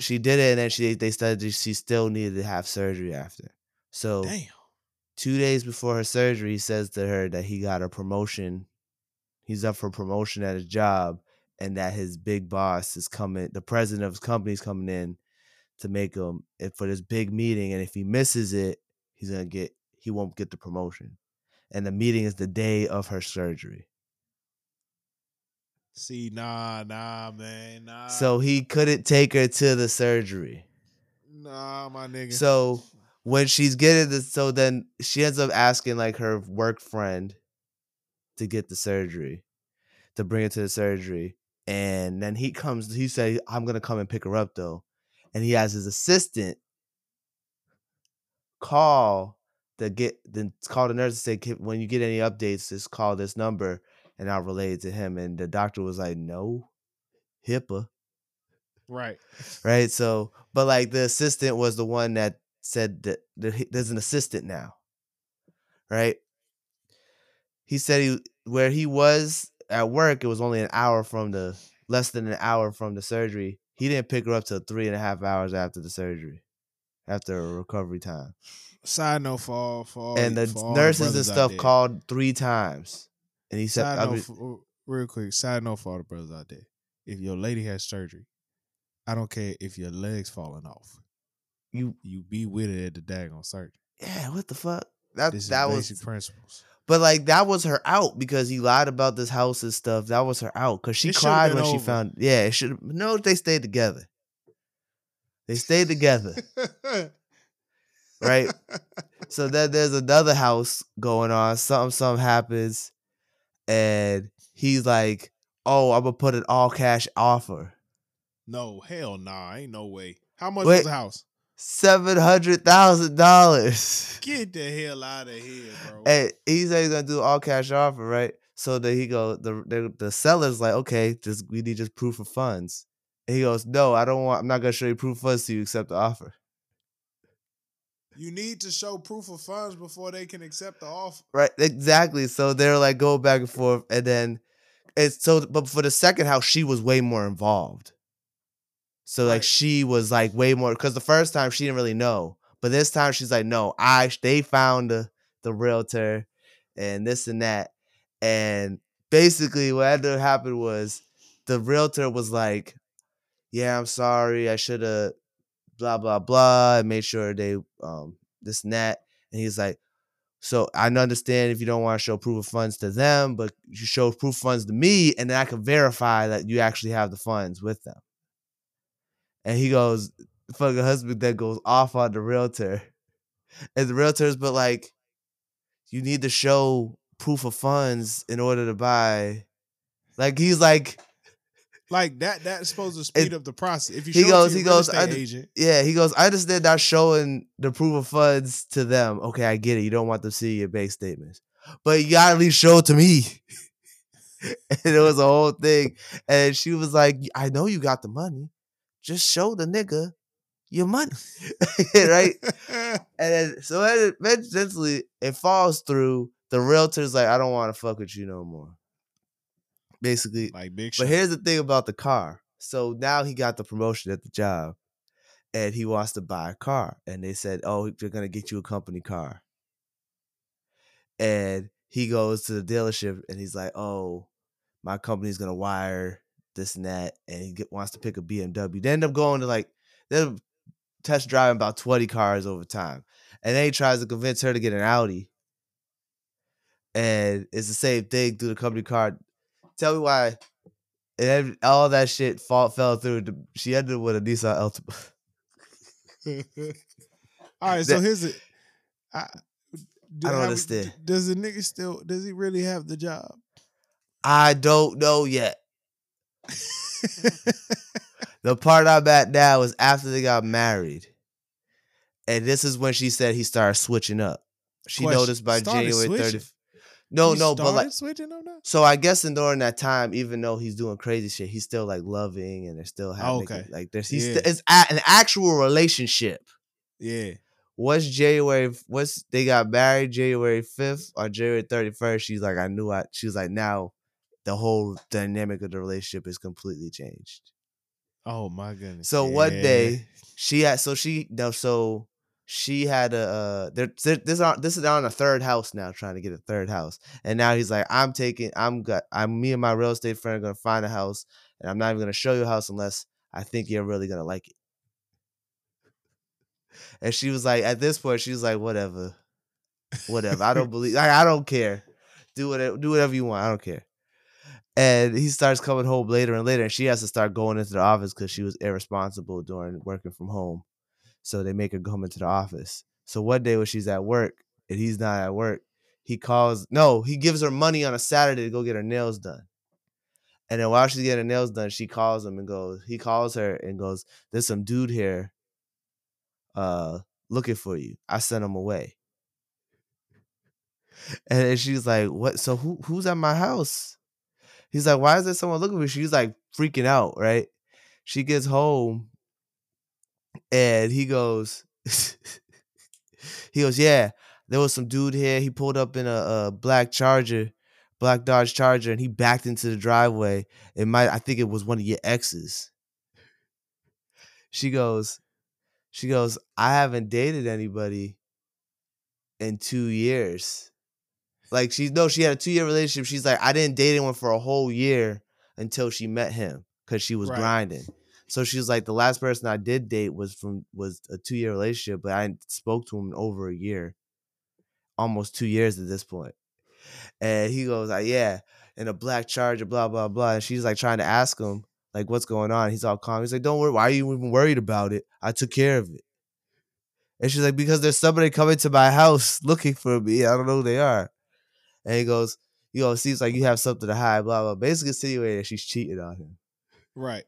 S2: she did it and then she they started to, she still needed to have surgery after so
S1: damn.
S2: two days before her surgery, he says to her that he got a promotion. He's up for promotion at his job, and that his big boss is coming. The president of his company is coming in to make him eh, for this big meeting, and if he misses it, he's gonna get he won't get the promotion. And the meeting is the day of her surgery,
S1: See, nah, nah, man, nah.
S2: so he couldn't take her to the surgery.
S1: nah, my nigga.
S2: So when she's getting this, so then she ends up asking like her work friend to get the surgery, to bring her to the surgery. And then he comes, he said, I'm gonna come and pick her up though. And he has his assistant call the get then call the nurse and say, when you get any updates, just call this number and I'll relay it to him. And the doctor was like, No, HIPAA
S1: right.
S2: right? So, but like the assistant was the one that said that there's an assistant now, right? He said he where he was at work, it was only an hour from the less than an hour from the surgery. He didn't pick her up till three and a half hours after the surgery, after a recovery time.
S1: Side note for all, for all
S2: and the
S1: for
S2: nurses and stuff called three times, and he said,
S1: Side
S2: I
S1: note,
S2: mean,
S1: for, oh, real quick. Side note for all the brothers out there: if your lady has surgery, I don't care if your legs falling off.
S2: "You,
S1: You be with it at the daggone surgery.
S2: yeah, what the fuck?" That that
S1: basic
S2: was,
S1: principles.
S2: But like that was her out because he lied about this house and stuff. That was her out because she
S1: It
S2: cried when she found. Yeah, it should. No, they stayed together. They stayed together, right? So then there's another house going on. Something, something happens, and he's like, "Oh, I'm gonna put an all cash offer,
S1: no, hell nah, ain't no way. How much
S2: Wait.
S1: was the house?
S2: Seven hundred thousand dollars."
S1: Get the hell out of here, bro.
S2: And he said he's gonna do all cash offer, right? So then he go the the, the seller's like, okay, just we need just proof of funds. And he goes, no, I don't want. I'm not gonna show you proof of funds to you accept the offer.
S1: You need to show proof of funds before they can accept the offer.
S2: Right, exactly. So they're like go back and forth, and then it's so. But for the second house, she was way more involved. So like she was like way more because the first time she didn't really know, but this time she's like, no, I they found the the realtor, and this and that, and basically what ended up happening was the realtor was like, yeah, I'm sorry, I should have blah blah blah, and made sure they um this and that, and he's like. So I understand if you don't want to show proof of funds to them, but you show proof of funds to me, and then I can verify that you actually have the funds with them. And he goes, fucking husband then goes off on the realtor. And the realtor's but like, you need to show proof of funds in order to buy. Like he's like,
S1: Like that that's supposed to speed up the process. If you
S2: he goes- he goes, I-
S1: agent,
S2: yeah, he goes, I understand not showing the proof of funds to them. Okay, I get it. You don't want them to see your bank statements. But you gotta at least show it to me. and it was a whole thing. And she was like, I know you got the money. Just show the nigga your money. right? And then, so eventually it falls through. The realtor's like, I don't want to fuck with you no more. Basically.
S1: like big
S2: But here's the thing about the car. So now he got the promotion at the job and he wants to buy a car. And they said, Oh, they're going to get you a company car. And he goes to the dealership and he's like, Oh, my company's going to wire this and that. And he get, wants to pick a BMW. They end up going to like, they're test driving about 20 cars over time. And then he tries to convince her to get an Audi. And it's the same thing through the company car. Tell me why and then all that shit fall, fell through. She ended up with a Nissan Altima.
S1: All right, so here's it. I, do-
S2: I don't understand.
S1: Does the nigga still? Does he really have the job?
S2: I don't know yet. The part I'm at now is after they got married. And this is when she said he started switching up. She
S1: Question,
S2: noticed by
S1: started
S2: January
S1: switching?
S2: 30th. No,
S1: He
S2: no, but like
S1: switching on that.
S2: so I guess in during that time, even though he's doing crazy shit, he's still like loving and they're still having
S1: Okay.
S2: like there's he's
S1: Yeah.
S2: st- it's an actual relationship.
S1: Yeah,
S2: What's January? What's they got married January fifth or January thirty first? She's like, I knew I. She was like, now the whole dynamic of the relationship is completely changed.
S1: Oh my goodness.
S2: So one day she had, so she no, so she had a. Uh, there, there- this on this is on a third house now, trying to get a third house, and now he's like, I'm taking, I'm got, I'm me and my real estate friend are gonna find a house, and I'm not even gonna show you a house unless I think you're really gonna like it. And she was like, at this point, she was like, whatever, whatever. I don't believe. I, I don't care. Do whatever. Do whatever you want. I don't care. And he starts coming home later and later, and she has to start going into the office because she was irresponsible during working from home. So they make her come into the office. So one day when she's at work and he's not at work, he calls. No, he gives her money on a Saturday to go get her nails done. And then while she's getting her nails done, she calls him and goes. He calls her and goes, "There's some dude here, uh, looking for you. I sent him away." And she's like, "What? So who who's at my house?" He's like, "Why is there someone looking for me?" She's like freaking out, right? She gets home, and he goes, he goes, "Yeah, there was some dude here. He pulled up in a, a black Charger, black Dodge Charger, and he backed into the driveway. It might, I think it was one of your exes. She goes, she goes, I haven't dated anybody in two years. Like she no, she had a two year relationship. She's like, I didn't date anyone for a whole year until she met him because she was
S1: Right.
S2: grinding. So she was like, the last person I did date was from was a two year relationship, but I spoke to him in over a year, almost two years at this point. And he goes, like, yeah, in a black charger, blah blah blah. And she's like trying to ask him like, what's going on? He's all calm. He's like, don't worry. Why are you even worried about it? I took care of it. And she's like, because there's somebody coming to my house looking for me. I don't know who they are. And he goes, you know, it seems like you have something to hide, blah, blah. Basically insinuating that she's cheating on him.
S1: Right.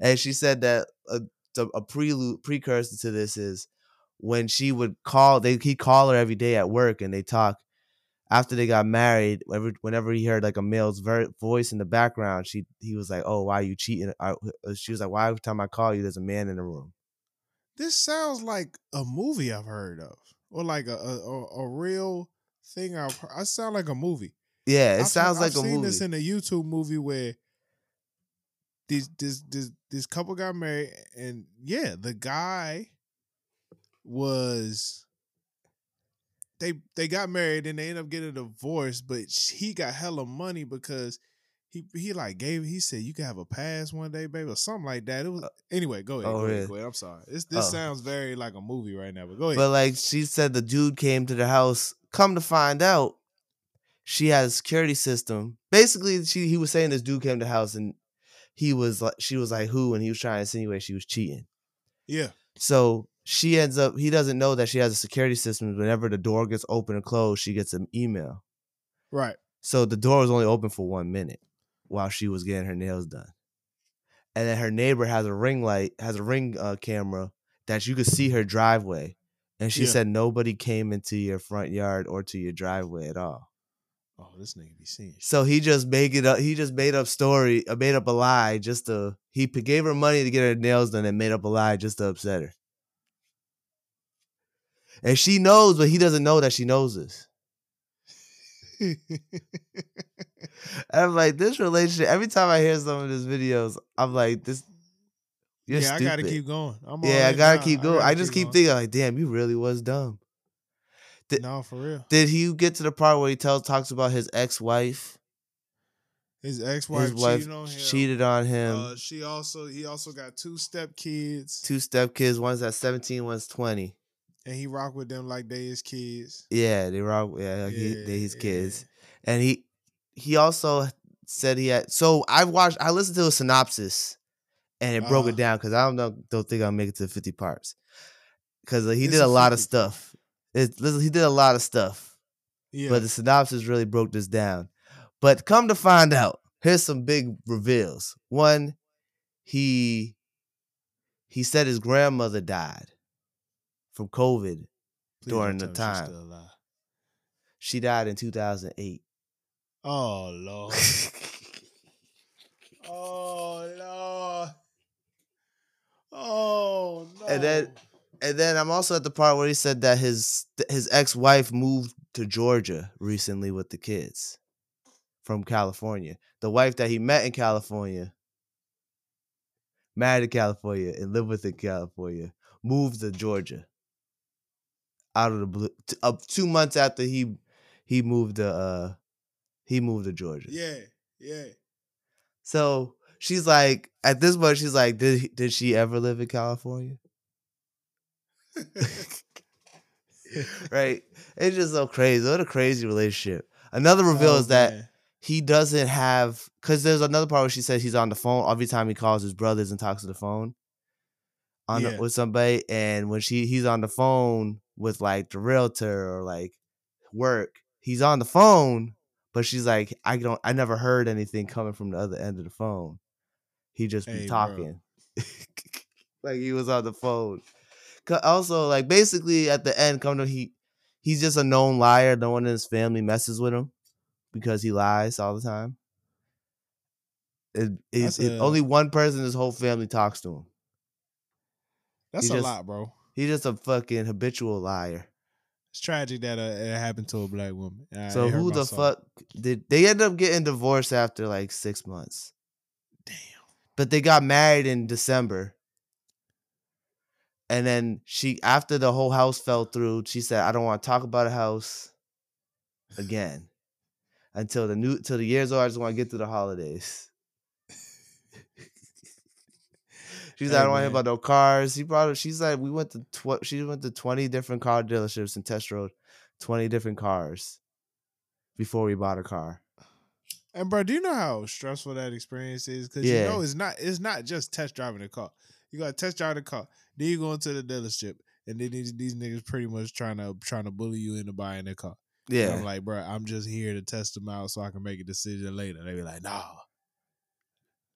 S2: And she said that a, a prelude, precursor to this is when she would call, they he'd call her every day at work and they talk. After they got married, whenever, whenever he heard like a male's ver- voice in the background, she he was like, "Oh, why are you cheating?" Uh, She was like, "Why every time I call you, there's a man in the room?"
S1: This sounds like a movie I've heard of, or like a, a, a real thing I've heard. I sound like a movie.
S2: Yeah, it
S1: I've-
S2: sounds like a movie.
S1: I've seen this in a YouTube movie where this this this this couple got married, and yeah, the guy was they they got married and they ended up getting a divorce, but he got hella money because he he like gave he said you can have a pass one day, baby, or something like that. It was uh, anyway. Go ahead.
S2: oh,
S1: go, ahead go ahead. I'm sorry. This this
S2: Oh.
S1: sounds very like a movie right now, but go ahead.
S2: But like she said, the dude came to the house. Come to find out, she had a security system. Basically, she he was saying this dude came to the house and he was like, she was like, who? And he was trying to insinuate she was cheating.
S1: yeah,
S2: So she ends up, he doesn't know that she has a security system. Whenever the door gets open and closed, she gets an email.
S1: right.
S2: So the door was only open for one minute while she was getting her nails done. And then her neighbor has a ring light, has a ring uh, camera that you could see her driveway. And she
S1: Yeah.
S2: said nobody came into your front yard or to your driveway at all.
S1: Oh, this nigga be seeing shit.
S2: So he just make it up. He just made up story, uh, made up a lie just to. He gave her money to get her nails done and made up a lie just to upset her. And she knows, but he doesn't know that she knows this. I'm like, this relationship. Every time I hear some of his videos, I'm like, this.
S1: Yeah,
S2: stupid.
S1: I gotta keep going. I'm
S2: yeah, I gotta
S1: now.
S2: keep going.
S1: gotta
S2: I just keep
S1: going.
S2: thinking, like, damn, you really was dumb. Th-
S1: No, for real.
S2: Did he get to the part where he tells talks about his ex wife?
S1: His ex-wife cheated on him.
S2: cheated on him.
S1: Uh, she also he also got two step kids,
S2: Two step kids. One's at 17, one's 20.
S1: and he rock with them like they his kids.
S2: Yeah, they were all, yeah, he, they his
S1: Yeah,
S2: kids. And he he also said he had so I watched I listened to a synopsis and it broke
S1: Uh-huh.
S2: it down because I don't know don't think I'll make it to 50 parts. Cause he did
S1: a
S2: lot of
S1: 50 part.
S2: stuff. It, listen, he did a lot of stuff.
S1: Yeah,
S2: But the synopsis really broke this down. But come to find out, here's some big reveals. One, he he said his grandmother died from COVID.
S1: Please
S2: during the
S1: tell me she's
S2: time. She died in 2008.
S1: Oh lord. oh lord. Oh no.
S2: And then- and then I'm also at the part where he said that his his ex-wife moved to Georgia recently with the kids from California. The wife that he met in California, married in California and lived with in California, moved to Georgia. Out of the blue, t- two months after he he moved to uh he moved to Georgia.
S1: yeah, yeah.
S2: So she's like, at this point, she's like, did did she ever live in California? right? It's just so crazy. What a crazy relationship. Another reveal
S1: Oh,
S2: is that
S1: man.
S2: he doesn't have because there's another part where she says he's on the phone every time he calls his brothers and talks to the phone on the- with somebody, and when she he's on the phone with like the realtor or like work, he's on the phone, but she's like, I don't, I never heard anything coming from the other end of the phone. He just be
S1: Hey,
S2: talking, like he was on the phone. Also, like basically at the end, come to he, he's just a known liar. No one in his family messes with him because he lies all the time. It, it's,
S1: That's
S2: it- only one person in his whole family talks to him.
S1: That's
S2: he
S1: a
S2: just-
S1: lot, bro.
S2: He's just a fucking habitual liar.
S1: It's tragic that uh, it happened to a black woman. Uh,
S2: So who the fuck did they end up getting divorced after like six months?
S1: Damn.
S2: But they got married in December. And then she after the whole house fell through, she said, I don't want to talk about a house again. Until the new till the year's over, I just want to get through the holidays. She's like, I don't want to hear about no cars. He brought her, she's like, we went to tw- she went to 20 different car dealerships and test rode 20 different cars before we bought a car.
S1: And bro, do you know how stressful that experience is? Because
S2: Yeah.
S1: you know it's not it's not just test driving a car. You got to test drive the car. Then you go into the dealership, and then these, these niggas pretty much trying to trying to bully you into buying their car. And
S2: Yeah.
S1: I'm like, bro, I'm just here to test them out so I can make a decision later. They be like, nah.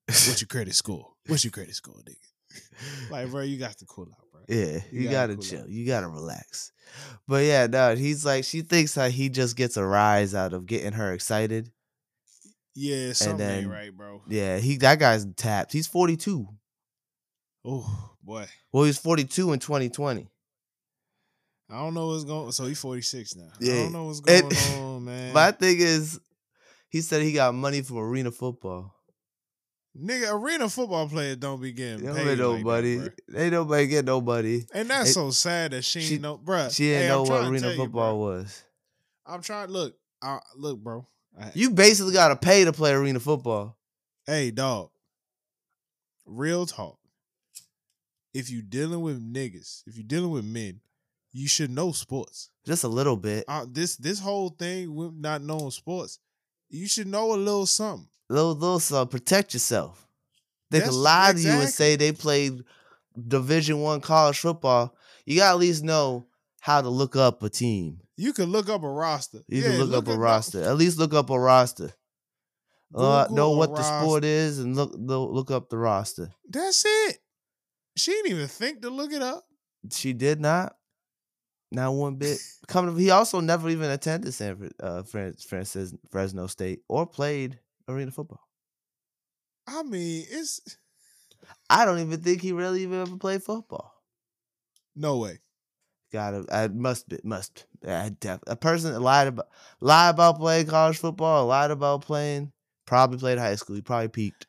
S1: What's your credit score? What's your credit score, nigga? Like, bro, you got to cool out, bro.
S2: Yeah,
S1: You
S2: you,
S1: gotta
S2: gotta,
S1: cool
S2: chill.
S1: out.
S2: You gotta relax. But yeah, no, he's like she thinks that he just gets a rise out of getting her excited.
S1: Yeah, something ain't
S2: then-
S1: right, bro.
S2: Yeah, he that guy's tapped. He's 42.
S1: Oh boy,
S2: Well, he's 42 in 2020.
S1: I don't know what's going. So he's 46 now.
S2: Yeah.
S1: I don't know what's going
S2: And-
S1: on, man.
S2: My thing is, he said he got money from arena football.
S1: Nigga, arena football players don't be getting
S2: They don't get
S1: like
S2: nobody.
S1: that,
S2: they nobody get nobody.
S1: And that's
S2: It-
S1: so sad that she,
S2: she-
S1: know, bruh.
S2: She didn't
S1: hey,
S2: know what arena
S1: tell you,
S2: football was.
S1: I'm trying. Look, I, look, bro. I-
S2: You basically got to pay to play arena football.
S1: hey, dog. Real talk. If you dealing with niggas, if you dealing with men, you should know sports.
S2: Just a little bit.
S1: Uh, this this whole thing with not knowing sports, you should know a little something.
S2: Little little so protect yourself. They
S1: That's-
S2: could lie to you and say they played Division One college football. You gotta at least know how to look up a team.
S1: You can look up a roster.
S2: You
S1: Yeah,
S2: can look, up a roster. At least look up a roster. Uh, know what the
S1: roster.
S2: sport is and look look look up the roster.
S1: That's it. She didn't even think to look it up.
S2: She did not. Not one bit. Coming, he also never even attended San uh, Fresno State or played arena football.
S1: I mean, it's
S2: I don't even think he really even ever played football.
S1: no way.
S2: Gotta, I must be, must. I def, a person that lied about, lied about playing college football, lied about playing, probably played high school. He probably peaked.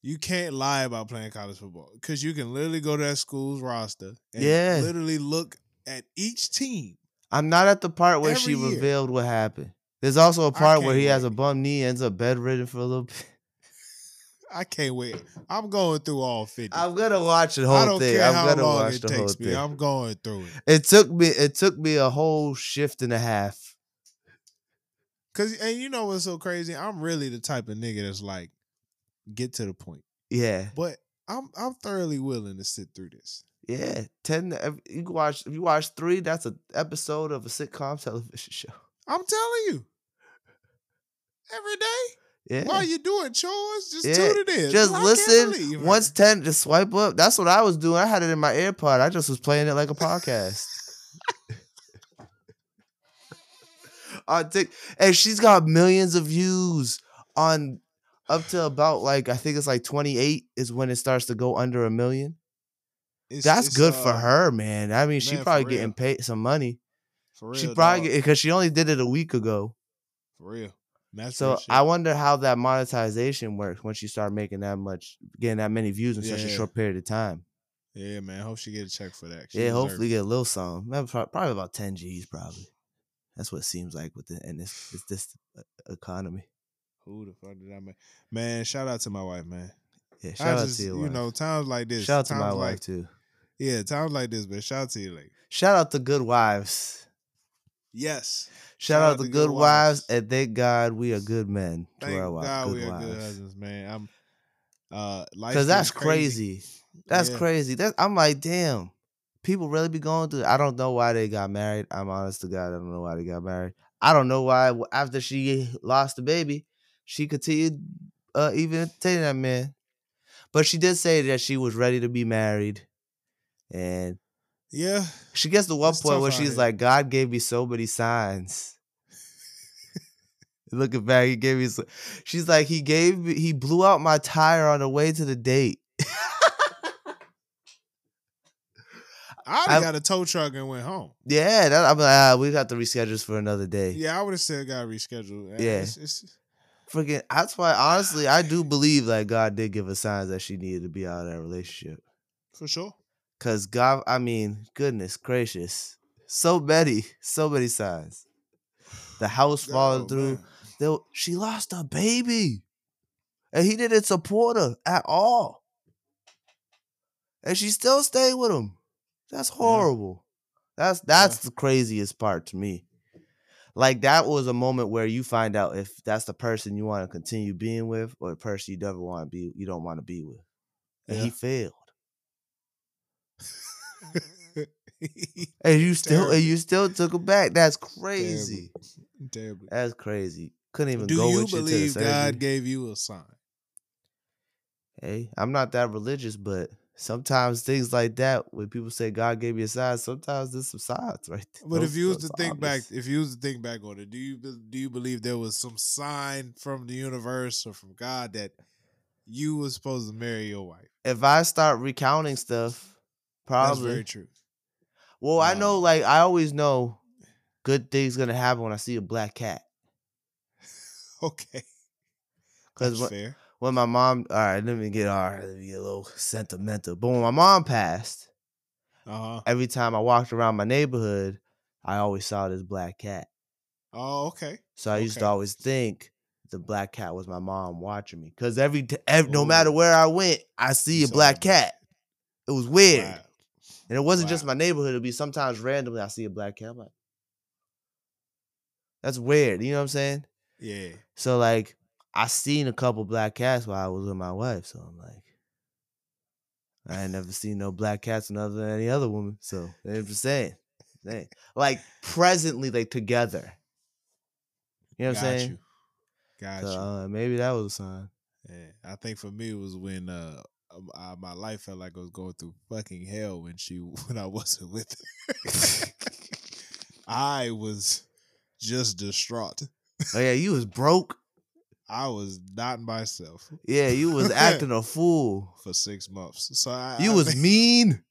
S1: You can't lie about playing college football because you can literally go to that school's roster and
S2: Yeah.
S1: literally look at each team.
S2: I'm not at the part where she
S1: year.
S2: revealed what happened. There's also a part where he has a bum knee, ends up bedridden for a little bit.
S1: I can't wait. I'm going through all 50.
S2: I'm gonna watch the whole I
S1: don't
S2: thing.
S1: care
S2: I'm
S1: how
S2: gonna
S1: long
S2: watch
S1: it
S2: the whole
S1: takes me.
S2: thing.
S1: I'm going through it.
S2: It took me. It took me a whole shift and a half.
S1: Cause and you know what's so crazy? I'm really the type of nigga that's like, get to the point.
S2: Yeah,
S1: But I'm I'm thoroughly willing to sit through this.
S2: yeah. Ten. You can watch. If you watch three, that's an episode of a sitcom television show.
S1: I'm telling you. Every day
S2: Yeah.
S1: while you're doing chores, just
S2: Yeah,
S1: tune it in.
S2: just listen. Once ten, just swipe up. That's what I was doing. I had it in my AirPod. I just was playing it like a podcast. on Tik, and she's got millions of views on up to about like I think it's like twenty eight is when it starts to go under a million.
S1: It's-
S2: That's
S1: it's,
S2: good for
S1: uh,
S2: her, man. I mean, she
S1: man, for
S2: probably getting paid some money.
S1: For real,
S2: she probably because she only did it a week ago.
S1: for real. That's
S2: So. I wonder how that monetization works once you start making that much, getting that many views in such a short period of time.
S1: Yeah, man. Hope she get a check for that. She
S2: yeah, hopefully get a little song. Probably about ten G's. Probably. That's what it seems like with the and this it's this uh, economy.
S1: Who the fuck did I make? Man, shout out to my wife, man.
S2: Yeah,
S1: I
S2: shout out
S1: just,
S2: to your
S1: you know, times like this.
S2: shout out to my wife
S1: like,
S2: too.
S1: Yeah, times like this, but Shout out to you, like.
S2: Shout out to good wives.
S1: Yes.
S2: Shout, out to good wives, and thank God we are good men to
S1: Thank
S2: our wives.
S1: God
S2: good
S1: we are good husbands, man. I'm uh
S2: Because that's crazy. That's
S1: Yeah.
S2: crazy. That I'm like, damn. People really be going through. I don't know why they got married. I'm honest to God, I don't know why they got married. I don't know why after she lost the baby, she continued uh, even entertaining that man. But she did say that she was ready to be married, and
S1: Yeah.
S2: she gets to one point where she's like, "God gave me so many signs." Looking back, he gave me. So, she's like, he gave me. He blew out my tire on the way to the date.
S1: I got a tow truck and went home.
S2: Yeah, that, I'm like, ah, we got to reschedule this for another day.
S1: Yeah, I would have said got rescheduled.
S2: Yeah.
S1: It's, it's,
S2: Freaking, that's why honestly, I do believe that God did give her signs that she needed to be out of that relationship.
S1: for sure.
S2: Cause God, I mean, goodness gracious, so many, so many signs. The house falling
S1: Oh,
S2: through. There, she lost a baby, and he didn't support her at all, and she still stayed with him. That's horrible. That's that's the craziest part to me. Like that was a moment where you find out if that's the person you want to continue being with, or the person you never want to be, you don't want to be with, and he failed. Mm-hmm. And you still
S1: Terrible.
S2: and you still took him back. That's crazy.
S1: Terribly.
S2: That's crazy. Couldn't even
S1: Do
S2: go
S1: you
S2: with you to the
S1: believe. God gave you a sign?
S2: Hey, I'm not that religious, but sometimes things like that, when people say God gave me a sign, sometimes there's some signs, right? there.
S1: But if you was to
S2: those
S1: think back, if you was to think back on it, do you do you believe there was some sign from the universe or from God that you was supposed to marry your wife?
S2: if I start recounting stuff,
S1: That's very true.
S2: well, I know, like I always know, good things gonna happen when I see a black cat.
S1: Okay,
S2: Because when,
S1: fair.
S2: when my mom, all right, let me get all right, let me get a little sentimental. But when my mom passed,
S1: Uh huh.
S2: every time I walked around my neighborhood, I always saw this black cat.
S1: Oh, okay.
S2: So I used to always think the black cat was my mom watching me. Cause every, t- ev no matter where I went, I see a black cat. It was weird,
S1: Wow.
S2: And it wasn't just my neighborhood. It'd be sometimes randomly I see a black cat. I'm like, that's weird. You know what I'm saying?
S1: Yeah.
S2: So like, I seen a couple black cats while I was with my wife. So I'm like, I ain't never seen no black cats with other than any other woman. So I'm just saying, saying. like presently, like together. You know what I'm saying?
S1: you. Got
S2: So,
S1: you.
S2: uh, maybe that was a sign.
S1: Yeah, I think for me it was when uh, um, uh, my life felt like I was going through fucking hell when she when I wasn't with her. I was just distraught.
S2: Oh yeah, you was broke.
S1: I was not myself
S2: Yeah, you was acting a fool.
S1: for six months. So I,
S2: You
S1: I
S2: was
S1: think,
S2: mean.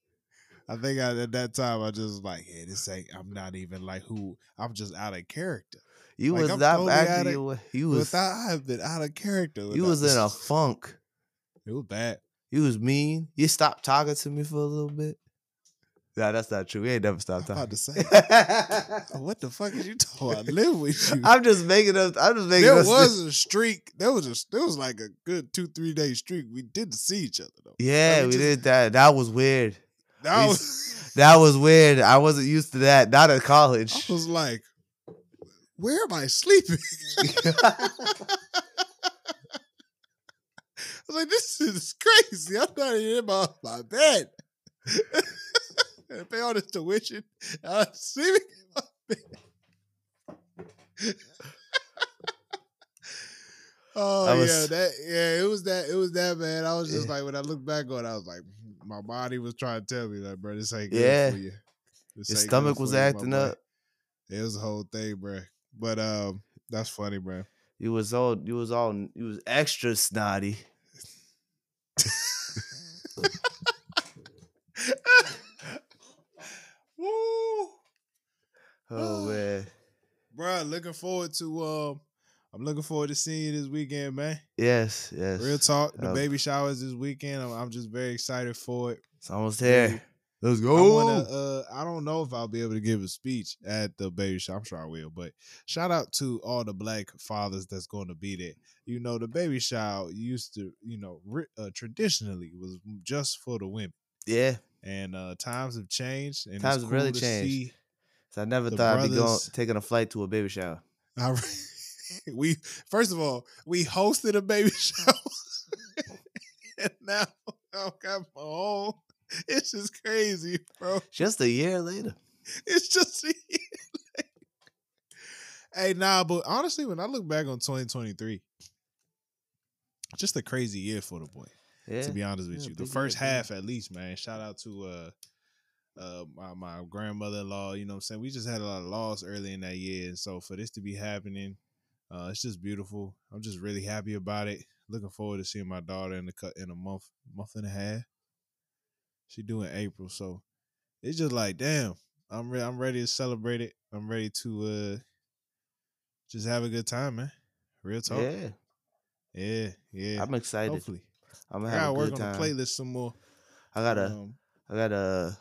S1: I think I, at that time I just was like, yeah, this ain't. I'm not even like who. I'm just out of character.
S2: You
S1: Like,
S2: was
S1: I'm
S2: not
S1: totally
S2: acting. You was
S1: Without I've been out of character.
S2: you was in a funk.
S1: It was bad.
S2: You was mean. You stopped talking to me for a little bit. Nah, that's not true. We ain't never stopped
S1: I'm about
S2: talking.
S1: to say. What the fuck is you talking about? Live with you.
S2: I'm just making us. I'm just making up.
S1: there
S2: us.
S1: was a streak. There was a there was like a good two three day streak. We didn't see each other though.
S2: yeah,
S1: Like,
S2: we
S1: just-
S2: did that. That was weird.
S1: That
S2: we-
S1: was,
S2: That was weird. I wasn't used to that. Not at college.
S1: I was like, where am I sleeping? I was like, this is crazy. I'm not even in my, my bed. and pay all this tuition. I'm sleeping in my bed. oh
S2: was-
S1: yeah, that yeah, it was that it was that man. I was just
S2: Yeah.
S1: like when I look back on it, I was like, my body was trying to tell me like, bro, this ain't good
S2: Yeah.
S1: for you. This
S2: Your stomach was acting up.
S1: It was a whole thing, bro. But um, that's funny, bro.
S2: You was all. You was all. You was extra snotty.
S1: Woo,
S2: Oh man.
S1: bro. Looking forward to um, I'm looking forward to seeing you this weekend, man.
S2: Yes. Yes.
S1: Real talk. The
S2: Um,
S1: baby showers this weekend. I'm, I'm just very excited for it.
S2: It's almost here. Let's
S1: I
S2: go.
S1: wanna. Uh, I don't know if I'll be able to give a speech at the baby shower. I'm sure I will. But shout out to all the black fathers that's going to be there. You know, the baby shower used to, you know, uh, traditionally was just for the women,
S2: yeah.
S1: And uh times have changed. And
S2: Times have really
S1: cool to
S2: changed.
S1: see-
S2: So I never thought I'd be going taking a flight to a baby shower.
S1: I, we first of all we hosted a baby shower, and now I've got my own. It's just crazy, bro.
S2: Just a year later.
S1: It's just hey, nah. But honestly, when I look back on 2023, just a crazy year for the boy.
S2: Yeah.
S1: To be honest with
S2: Yeah,
S1: you, the first
S2: big
S1: half at least, man. Shout out to uh uh my, my grandmother-in-law you know what i'm saying we just had a lot of loss early in that year and so for this to be happening uh it's just beautiful i'm just really happy about it looking forward to seeing my daughter in the cut in a month month and a half she due in april so it's just like, damn, I'm re- I'm ready to celebrate it. I'm ready to uh just have a good time, man. Real talk.
S2: Yeah,
S1: Yeah, yeah.
S2: I'm excited.
S1: Hopefully.
S2: I'm
S1: I
S2: gonna have
S1: gotta
S2: a
S1: work
S2: good
S1: on
S2: time.
S1: the playlist some more.
S2: I gotta,
S1: Um,
S2: I gotta,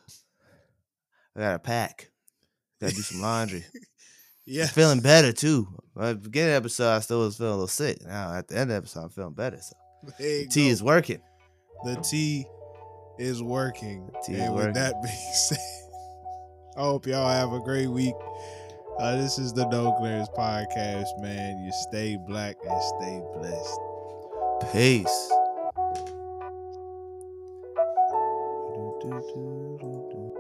S2: I gotta pack. Gotta do some laundry.
S1: yeah.
S2: feeling better too. At the beginning of the episode, I still was feeling a little sick. Now at the end of the episode, I'm feeling better. So
S1: you
S2: tea
S1: go.
S2: is working.
S1: the tea is working.
S2: Tea is
S1: and with that being said, I hope y'all have a great week. Uh, this is the No Clearance Podcast, man. You stay black and stay blessed.
S2: Peace.
S1: Do, do, do.